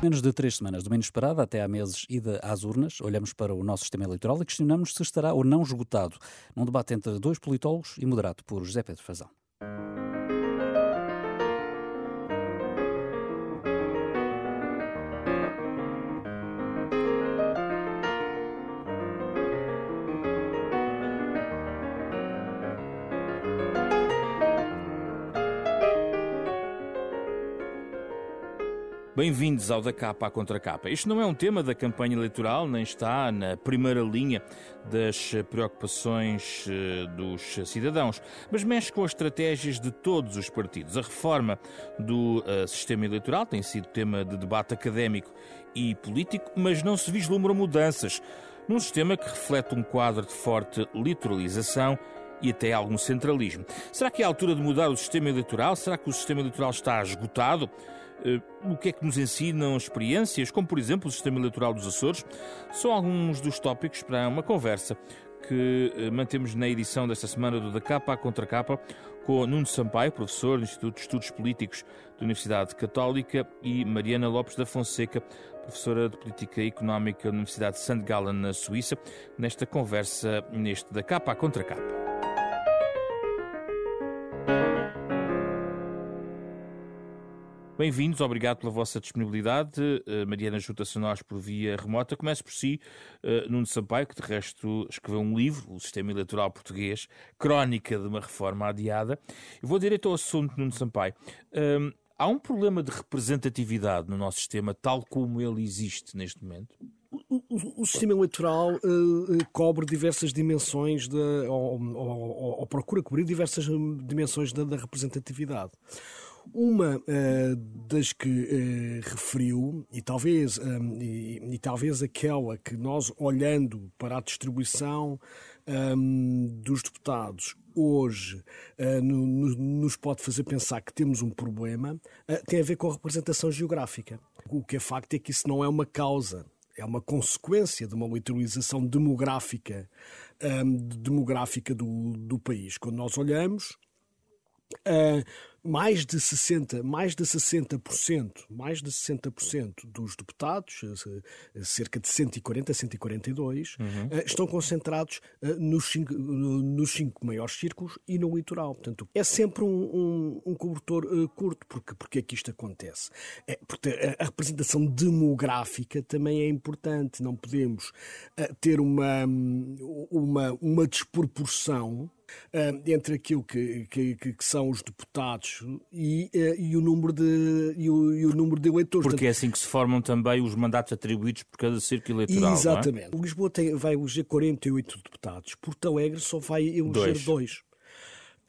Menos de três semanas de uma inesperada até há meses ida às urnas, olhamos para o nosso sistema eleitoral e questionamos se estará ou não esgotado, num debate entre dois politólogos e moderado por José Pedro Fazão. Bem-vindos ao da capa à contra capa. Este não é um tema da campanha eleitoral, nem está na primeira linha das preocupações eh, dos cidadãos, mas mexe com as estratégias de todos os partidos. A reforma do uh, sistema eleitoral tem sido tema de debate académico e político, mas não se vislumbram mudanças num sistema que reflete um quadro de forte litoralização e até algum centralismo. Será que é a altura de mudar o sistema eleitoral? Será que o sistema eleitoral está esgotado? Eh, o que é que nos ensinam experiências, como por exemplo o sistema eleitoral dos Açores, são alguns dos tópicos para uma conversa que eh, mantemos na edição desta semana do Da Capa à Contra Capa com Nuno Sampaio, professor do Instituto de Estudos Políticos da Universidade Católica, e Mariana Lopes da Fonseca, professora de Política Económica da Universidade de St. Gallen, na Suíça, nesta conversa neste Da Capa à Contra Capa. Bem-vindos, obrigado pela vossa disponibilidade. Uh, Mariana junta-se a nós por via remota. Começo por si, uh, Nuno Sampaio, que de resto escreveu um livro, O Sistema Eleitoral Português, crónica de uma reforma adiada. Eu vou direto ao assunto, Nuno Sampaio. Uh, há um problema de representatividade no nosso sistema, tal como ele existe neste momento? O, o, o sistema eleitoral uh, cobre diversas dimensões, de, ou, ou, ou, ou, procura cobrir diversas dimensões da, da representatividade. Uma uh, das que uh, referiu, e talvez, um, e, e, talvez aquela que nós, olhando para a distribuição um, dos deputados hoje uh, no, no, nos pode fazer pensar que temos um problema, tem a ver com a representação geográfica. O que é facto é que isso não é uma causa é uma consequência de uma literalização demográfica, um, demográfica do, do país. Quando nós olhamos, uh, mais de 60, mais de 60%, mais de 60% dos deputados, eh, cerca de 140, 142, uhum. Eh, estão concentrados eh, nos cinco, nos cinco maiores círculos e no litoral. Portanto, é sempre um, um, um cobertor curto. Porque, porque é que isto acontece? É, porque a, a representação demográfica também é importante. Não podemos ter uma, uma, uma desproporção entre aquilo que, que, que, são os deputados e, uh, e, o, número de, e, o, e o número de eleitores. Porque é assim que se formam também os mandatos atribuídos por cada círculo eleitoral. É? Exatamente. É? O Lisboa tem, vai eleger 48 deputados, Porto Alegre só vai eleger dois. dois.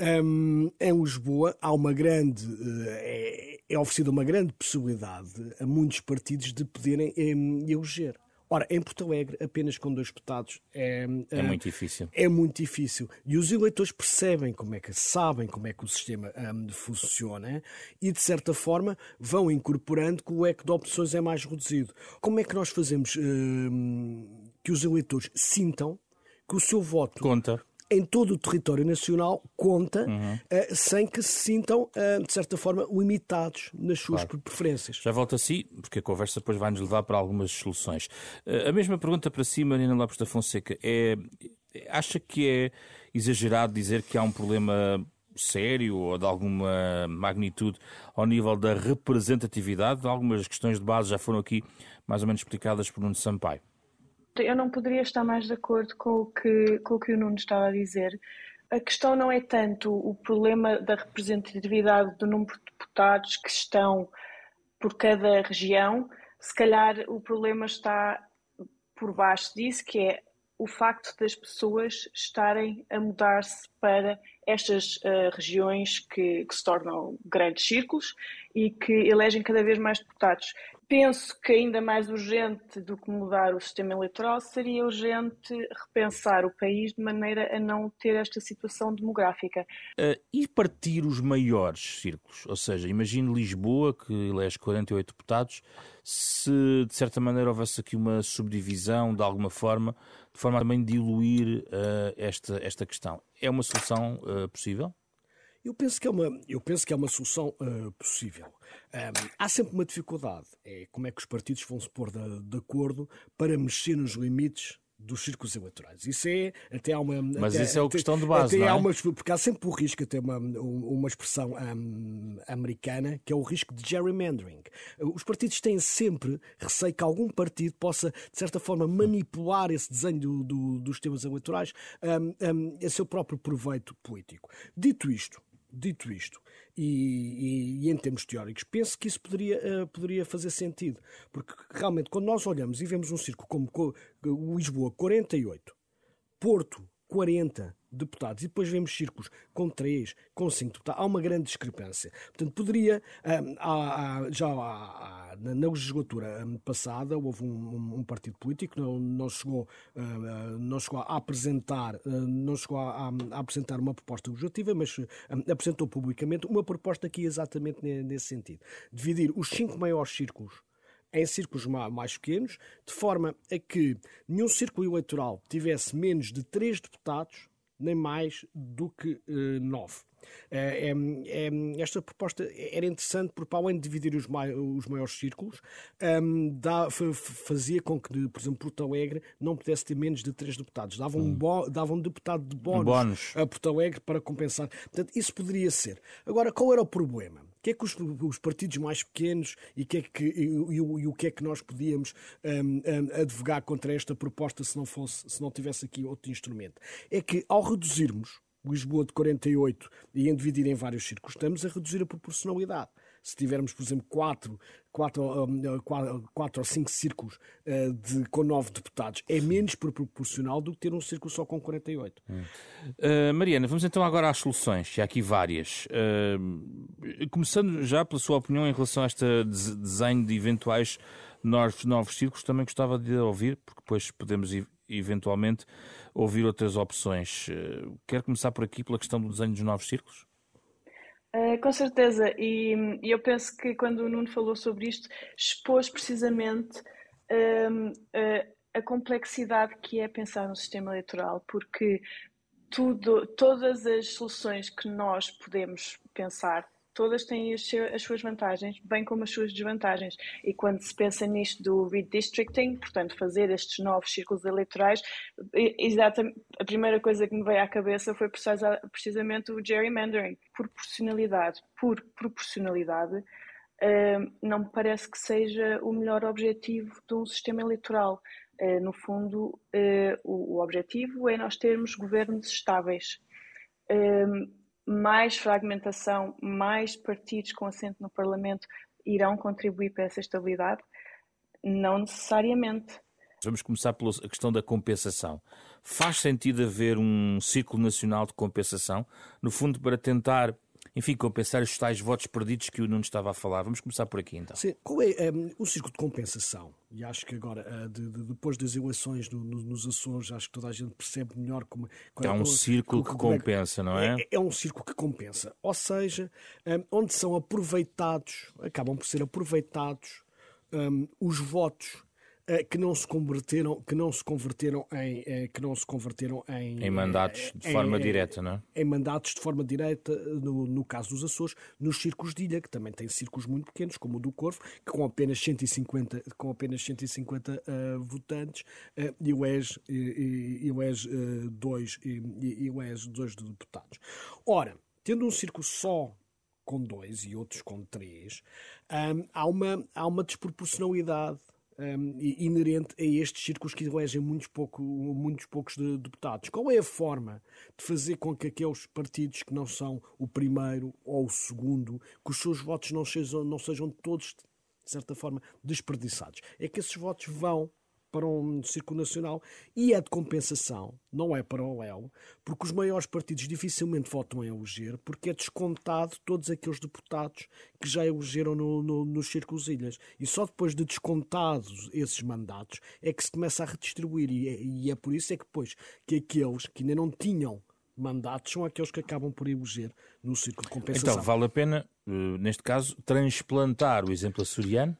Um, em Lisboa há uma grande é, é oferecida uma grande possibilidade a muitos partidos de poderem um, eleger. Ora, em Porto Alegre, apenas com dois deputados é, é, é muito difícil. É muito difícil. E os eleitores percebem como é que sabem como é que o sistema um, funciona e, de certa forma, vão incorporando que o leque de opções é mais reduzido. Como é que nós fazemos um, que os eleitores sintam que o seu voto conta em todo o território nacional conta Uhum. uh, sem que se sintam, uh, de certa forma, limitados nas suas Claro. preferências. Já volto a si, porque a conversa depois vai nos levar para algumas soluções. Eh, A mesma pergunta para si, Marina Lopes da Fonseca. É, acha que é exagerado dizer que há um problema sério ou de alguma magnitude ao nível da representatividade? Algumas questões de base já foram aqui mais ou menos explicadas por Nuno Sampaio. Eu não poderia estar mais de acordo com o que, com o, que o Nuno estava a dizer. A questão não é tanto o problema da representatividade do número de deputados que estão por cada região, se calhar o problema está por baixo disso, que é o facto das pessoas estarem a mudar-se para estas uh, regiões que, que, se tornam grandes círculos e que elegem cada vez mais deputados. Penso que ainda mais urgente do que mudar o sistema eleitoral seria urgente repensar o país de maneira a não ter esta situação demográfica. Uh, e partir os maiores círculos? Ou seja, imagine Lisboa, que elege 48 deputados, se de certa maneira houvesse aqui uma subdivisão de alguma forma, de forma a também diluir uh, esta, esta questão. É uma solução uh, possível? Eu penso que é uma, eu penso que é uma solução uh, possível. Um, há sempre uma dificuldade. É como é que os partidos vão se pôr de, de acordo para mexer nos limites dos círculos eleitorais. Isso é até há uma. Mas até, isso é a até, questão de base, até não é? há uma, porque há sempre o risco, até uma, uma expressão um, americana, que é o risco de gerrymandering. Os partidos têm sempre receio que algum partido possa, de certa forma, manipular esse desenho do, do, dos temas eleitorais um, a seu próprio proveito político. Dito isto, Dito isto, e, e, e, em termos teóricos, penso que isso poderia, uh, poderia fazer sentido. Porque realmente, quando nós olhamos e vemos um círculo como co, Lisboa 48, Porto 40 deputados e depois vemos círculos com 3, com 5 deputados, há uma grande discrepância. Portanto, poderia, um, há, já na legislatura passada, houve um, um partido político, não, não, chegou, uh, não chegou a apresentar, não chegou a, a, apresentar uma proposta legislativa, mas apresentou publicamente uma proposta que ia exatamente nesse sentido. Dividir os cinco maiores círculos em círculos mais pequenos, de forma a que nenhum círculo eleitoral tivesse menos de três deputados, nem mais do que uh, nove. É, é, esta proposta era interessante porque, para além de dividir os, mai, os maiores círculos, um, dá, fazia com que, por exemplo, Porto Alegre não pudesse ter menos de três deputados. Dava um, bo, um deputado de bónus, bónus a Porto Alegre para compensar. Portanto, isso poderia ser. Agora, qual era o problema? Que é que os, os partidos mais pequenos e, que é que, e, e, e, o que é que nós podíamos um, um, advogar contra esta proposta se não, fosse, se não tivesse aqui outro instrumento? É que, ao reduzirmos Lisboa de 48 e em dividir em vários círculos, estamos a reduzir a proporcionalidade. Se tivermos, por exemplo, quatro, quatro, quatro, quatro ou cinco círculos uh, de, com nove deputados, é menos proporcional do que ter um círculo só com 48. Uh, Mariana, vamos então agora às soluções, e há aqui várias. Uh, começando já pela sua opinião em relação a este desenho de eventuais novos, novos círculos, também gostava de ouvir, porque depois podemos eventualmente ouvir outras opções. Quer começar por aqui pela questão do desenho dos novos círculos? Uh, com certeza, e, e, eu penso que quando o Nuno falou sobre isto, expôs precisamente um, uh, a complexidade que é pensar no sistema eleitoral, porque tudo, todas as soluções que nós podemos pensar todas têm as, suas vantagens, bem como as suas desvantagens. E quando se pensa nisto do redistricting, portanto, fazer estes novos círculos eleitorais, exatamente, a primeira coisa que me veio à cabeça foi precisamente o gerrymandering. Proporcionalidade por proporcionalidade não me parece que seja o melhor objetivo de um sistema eleitoral. No fundo, o objetivo é nós termos governos estáveis mais fragmentação, mais partidos com assento no Parlamento irão contribuir para essa estabilidade? Não necessariamente. Vamos começar pela questão da compensação. Faz sentido haver um ciclo nacional de compensação, no fundo, para tentar enfim, compensar os tais votos perdidos que o Nuno estava a falar. Vamos começar por aqui, então. Sim, qual é um, o ciclo de compensação? E acho que agora, uh, de, de, depois das eleições no, no, nos Açores, acho que toda a gente percebe melhor como... É um círculo que compensa, não é? é? É um círculo que compensa. Ou seja, um, onde são aproveitados, acabam por ser aproveitados um, os votos que não se converteram, que não se converteram em, uh, que não se converteram em, em mandatos de forma direta, não é? Em mandatos de forma direta, no, no caso dos Açores, nos círculos de ilha, que também têm círculos muito pequenos, como o do Corvo, que com apenas 150, com apenas 150 votantes, e o ES, e, o ES 2 e, e o ES 2 de deputados. Ora, tendo um círculo só com dois e outros com três, um, há, uma, há uma desproporcionalidade um, inerente a estes círculos que elegem muitos, pouco, muitos poucos de, deputados. Qual é a forma de fazer com que aqueles partidos que não são o primeiro ou o segundo, que os seus votos não sejam, não sejam todos, de certa forma, desperdiçados? É que esses votos vão para um círculo nacional e é de compensação, não é paralelo, porque os maiores partidos dificilmente votam em eleger, porque é descontado todos aqueles deputados que já elegeram no, no, nos círculos ilhas. E só depois de descontados esses mandatos é que se começa a redistribuir. E é, e é por isso é que depois que aqueles que ainda não tinham mandatos são aqueles que acabam por eleger no círculo de compensação. Então, vale a pena, eh, neste caso, transplantar o exemplo açoriano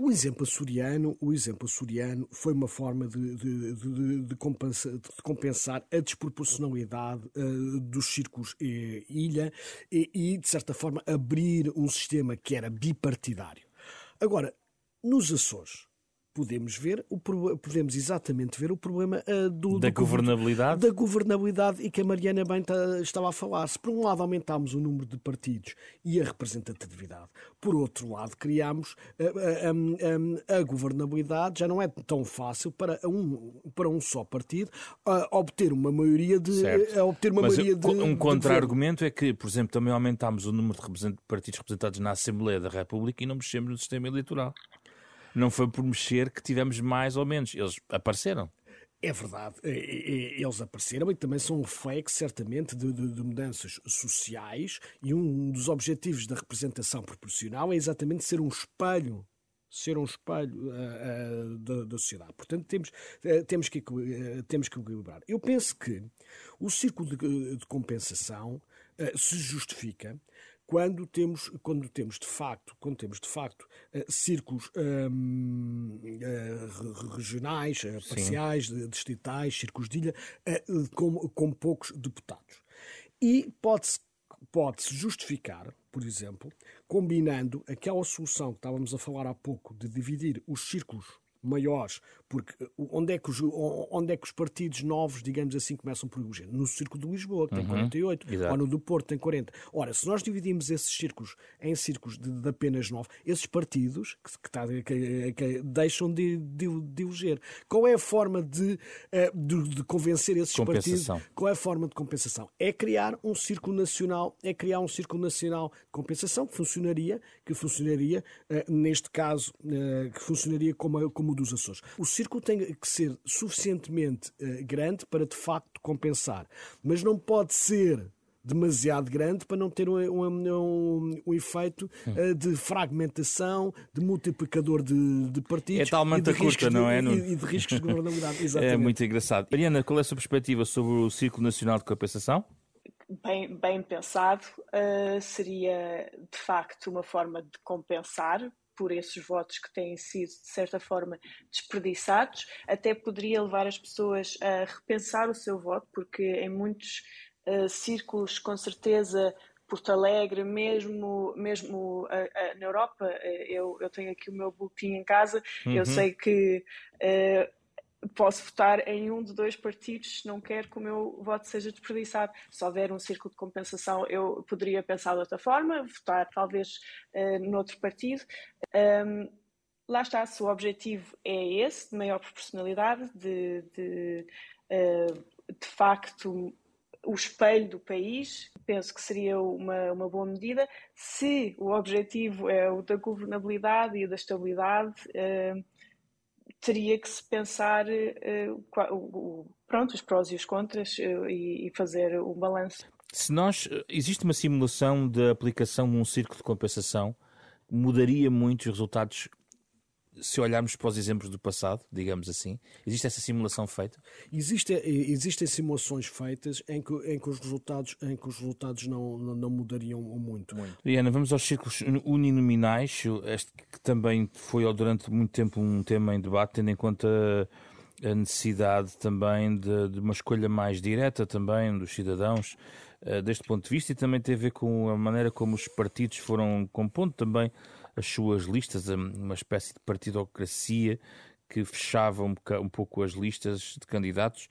o exemplo açoriano, o exemplo açoriano foi uma forma de, de, de, de compensar, a desproporcionalidade uh, dos círculos eh, ilha e, e, de certa forma, abrir um sistema que era bipartidário. Agora, nos Açores, podemos ver, o, podemos exatamente ver o problema uh, do, da do, governabilidade. Da governabilidade e que a Mariana bem estava a falar. Se por um lado aumentámos o número de partidos e a representatividade, por outro lado criámos uh, uh, a governabilidade, já não é tão fácil para um, para um só partido obter uma maioria de. obter uma Mas maioria de, um contra-argumento é que, por exemplo, também aumentámos o número de partidos representados na Assembleia da República e não mexemos no sistema eleitoral não foi por mexer que tivemos mais ou menos. Eles apareceram. É verdade, eles apareceram e também são um reflexo, certamente, de, de, de, mudanças sociais e um dos objetivos da representação proporcional é exatamente ser um espelho ser um espelho uh, uh, da, da, sociedade. Portanto, temos, uh, temos, que, temos que equilibrar. Eu penso que o círculo de, de compensação se justifica quando temos, quando temos de facto, quando temos de facto uh, círculos um, uh, regionais, uh, parciais, distritais, círculos de ilha, com, com poucos deputados. E pode-se pode-se justificar, por exemplo, combinando aquela solução que estávamos a falar há pouco de dividir os círculos maiores, porque eh, onde é que os, onde é que os partidos novos, digamos assim, começam por eleger? No Círculo de Lisboa, que tem uhum, 48, exato. ou no do Porto, tem 40. Ora, se nós dividimos esses círculos em círculos de, de apenas 9, esses partidos que, que, tá, que, que deixam de, de, de, eleger. Qual é a forma de, eh, de, de convencer esses partidos? Qual é a forma de compensação? É criar um círculo nacional, é criar um círculo nacional de compensação que funcionaria, que funcionaria, eh, neste caso, que funcionaria como, como o dos Açores. O círculo tem que ser suficientemente uh, grande para de facto compensar, mas não pode ser demasiado grande para não ter um, um, um, um efeito uh, de fragmentação, de multiplicador de, de partidos. É tal manta curta, não é? E, e, de riscos de governabilidade. Exatamente. É muito engraçado. Mariana, qual é a sua perspectiva sobre o Círculo Nacional de Compensação? Bem, bem pensado, uh, seria de facto uma forma de compensar por esses votos que têm sido, de certa forma, desperdiçados, até poderia levar as pessoas a repensar o seu voto, porque em muitos uh, círculos, com certeza, Porto Alegre, mesmo, mesmo uh, uh, na Europa, eu, eu tenho aqui o meu boletim em casa, uhum. eu sei que posso votar em um de dois partidos se não quero que o meu voto seja desperdiçado. Se houver um círculo de compensação, eu poderia pensar de outra forma, votar talvez uh, noutro partido. Um, lá está, se o objetivo é esse, de maior proporcionalidade, de, de, uh, de facto o espelho do país, penso que seria uma, uma boa medida. Se o objetivo é o da governabilidade e da estabilidade, uh, teria que se pensar uh, pronto, os prós e os contras uh, e, e, fazer o balanço. Se nós existe uma simulação da aplicação de um círculo de compensação, mudaria muito os resultados se olharmos para os exemplos do passado, digamos assim? Existe essa simulação feita? Existe, existem simulações feitas em que, em que os resultados, em que os resultados não, não, não mudariam muito. muito. Diana, vamos aos círculos uninominais, este que também foi durante muito tempo um tema em debate, tendo em conta a necessidade também de, de uma escolha mais direta também dos cidadãos uh, deste ponto de vista e também tem a ver com a maneira como os partidos foram compondo também as suas listas, uma espécie de partidocracia que fechava um, um pouco as listas de candidatos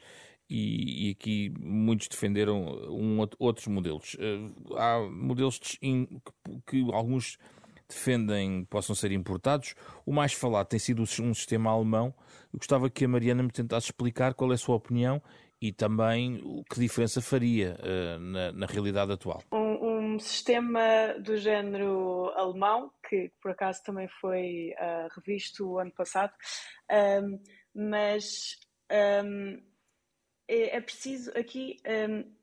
e, e, aqui muitos defenderam um, outros modelos. Uh, há modelos que, que, alguns defendem possam ser importados. O mais falado tem sido um sistema alemão. Eu gostava que a Mariana me tentasse explicar qual é a sua opinião e também o que diferença faria uh, na, na realidade atual. Um, um sistema do género alemão, que por acaso também foi uh, revisto o ano passado, um, mas um, é, é, preciso aqui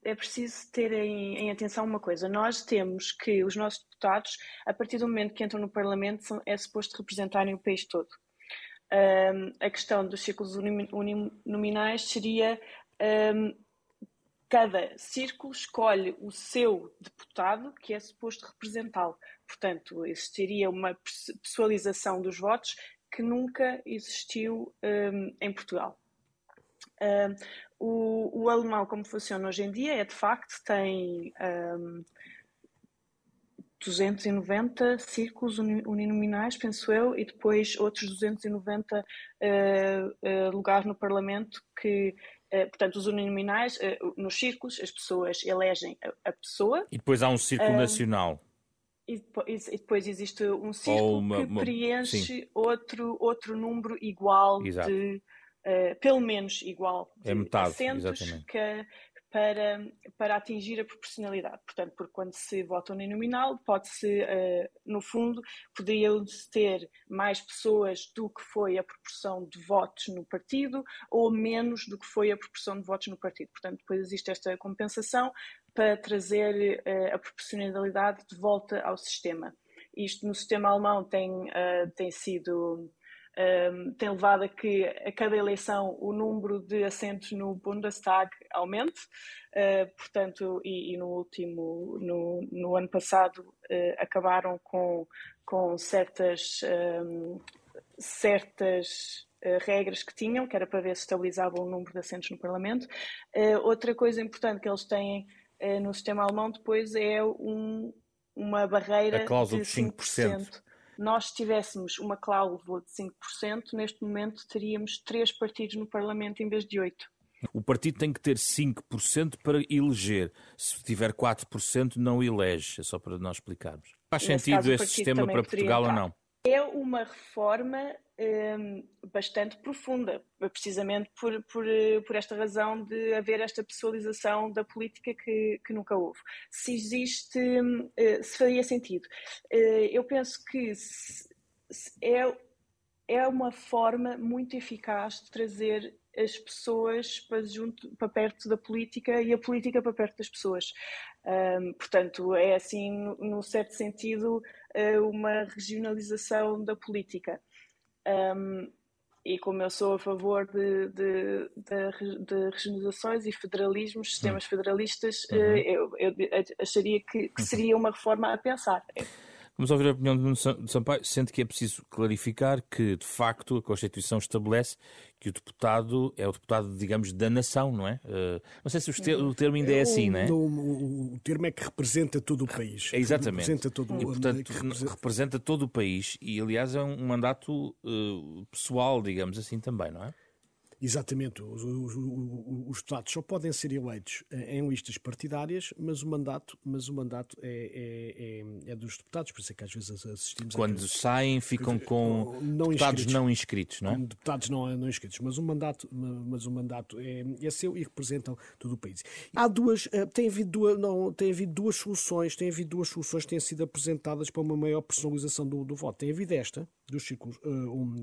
é preciso ter em, em, atenção uma coisa. Nós temos que os nossos deputados, a partir do momento que entram no Parlamento, são, é suposto representarem o país todo. a questão dos círculos uninominais seria cada círculo escolhe o seu deputado que é suposto representá-lo. Portanto, existiria uma pessoalização dos votos que nunca existiu um, em Portugal. Um, o, o, alemão, como funciona hoje em dia, é de facto, tem um, 290 círculos uninominais, penso eu, e depois outros 290 uh, uh, lugares no Parlamento que portanto, os uninominais, eh, nos círculos, as pessoas elegem a, pessoa. E depois há um círculo uh, nacional. E depois, e depois, existe um círculo uma, que preenche outro, outro número igual Exato. de. Uh, pelo menos igual de é metade, assentos que, para, para atingir a proporcionalidade. Portanto, porque quando se vota uninominal, pode-se, uh, no fundo, poderiam-se ter mais pessoas do que foi a proporção de votos no partido ou menos do que foi a proporção de votos no partido. Portanto, depois existe esta compensação para trazer uh, a proporcionalidade de volta ao sistema. Isto no sistema alemão tem, uh, tem sido um, tem levado a que a cada eleição o número de assentos no Bundestag aumente, uh, portanto, e, e, no último, no, no ano passado, uh, acabaram com, com certas, um, certas uh, regras que tinham, que era para ver se estabilizavam o número de assentos no Parlamento. outra coisa importante que eles têm no sistema alemão depois é um, uma barreira a cláusula de 5%. 5% nós tivéssemos uma cláusula de 5%, neste momento teríamos três partidos no Parlamento em vez de oito. O partido tem que ter 5% para eleger. Se tiver 4%, não elege. É só para nós explicarmos. Faz Nesse sentido este sistema para Portugal ou não? É uma reforma um, bastante profunda, precisamente por, por, por, esta razão de haver esta pessoalização da política que, que nunca houve. Se existe, uh, se faria sentido. Uh, eu penso que se, se é, é uma forma muito eficaz de trazer as pessoas para, junto, para perto da política e a política para perto das pessoas. Um, portanto, é assim, no certo sentido, uma regionalização da política. Um, e como eu sou a favor de, de, de, de regionalizações e federalismos, sistemas hum. federalistas, uhum. uh, eu, eu, acharia que, que, seria uma reforma a pensar. Vamos ouvir a opinião de Sampaio. Sente que é preciso clarificar que, de facto, a Constituição estabelece que o deputado é o deputado, digamos, da nação, não é? Uh, não sei se o termo ainda é assim, não é? O, o, termo é que representa todo o país. É exatamente. Representa todo, e, portanto, representa... representa... todo o país e, aliás, é um mandato uh, pessoal, digamos assim, também, não é? Exatamente. Os, os, os, deputados só podem ser eleitos em listas partidárias, mas o mandato, mas o mandato é, é, é, é dos deputados, por isso é que às vezes assistimos... Quando a... saem ficam com não deputados inscritos, não inscritos, não é? Deputados não, não inscritos, mas o mandato, mas o mandato é, é seu e representam todo o país. Há duas, eh, tem havido duas, não, tem havido duas soluções, tem havido duas soluções que têm sido apresentadas para uma maior personalização do, do voto. Tem havido esta, dos círculos uh, um,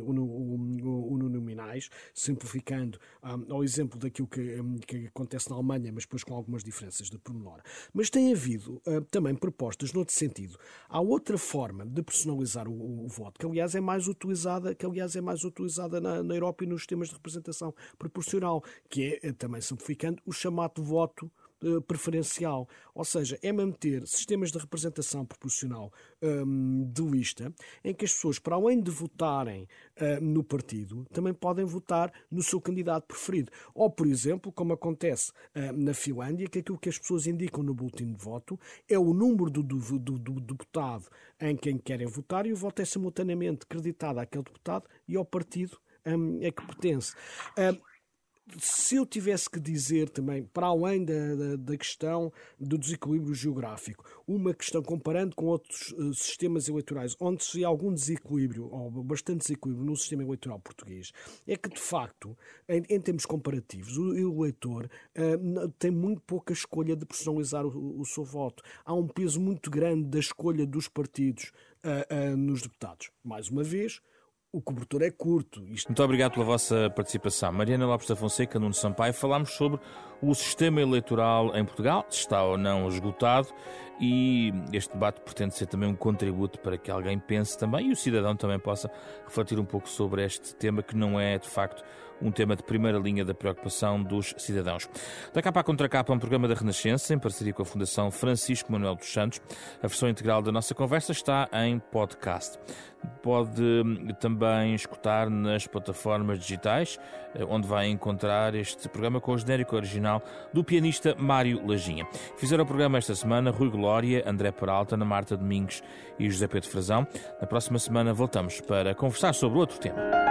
simplificada simplificando um, ao exemplo daquilo que, um, que, acontece na Alemanha, mas depois com algumas diferenças de pormenor. Mas tem havido uh, também propostas noutro sentido. Há outra forma de personalizar o, o, o, voto, que aliás é mais utilizada, que aliás é mais utilizada na, na Europa e nos sistemas de representação proporcional, que é, também simplificando, o chamado voto eh, preferencial. Ou seja, é manter sistemas de representação proporcional um, de lista em que as pessoas, para além de votarem uh, no partido, também podem votar no seu candidato preferido. Ou, por exemplo, como acontece uh, na Finlândia, que aquilo que as pessoas indicam no boletim de voto é o número do, do, do, do deputado em quem querem votar e o voto é simultaneamente creditado àquele deputado e ao partido um, a que pertence. Um, se eu tivesse que dizer também, para além da, da, da, questão do desequilíbrio geográfico, uma questão comparando com outros uh, sistemas eleitorais, onde se há algum desequilíbrio, ou bastante desequilíbrio no sistema eleitoral português, é que, de facto, em, em termos comparativos, o, eleitor uh, tem muito pouca escolha de personalizar o, o, seu voto. Há um peso muito grande da escolha dos partidos uh, nos deputados. Mais uma vez, o cobertor é curto. Isto... Muito obrigado pela vossa participação. Mariana Lopes da Fonseca, Nuno Sampaio, falámos sobre o sistema eleitoral em Portugal, se está ou não esgotado, e este debate pretende ser também um contributo para que alguém pense também e o cidadão também possa refletir um pouco sobre este tema que não é, de facto, um tema de primeira linha da preocupação dos cidadãos. Da capa à contracapa, um programa da Renascença, em parceria com a Fundação Francisco Manuel dos Santos. A versão integral da nossa conversa está em podcast. Pode hum, também escutar nas plataformas digitais, eh, onde vai encontrar este programa com o genérico original do pianista Mário Lajinha. Fizeram o programa esta semana Rui Glória, André Peralta, Ana Marta Domingos e José Pedro Frazão. Na próxima semana voltamos para conversar sobre outro tema.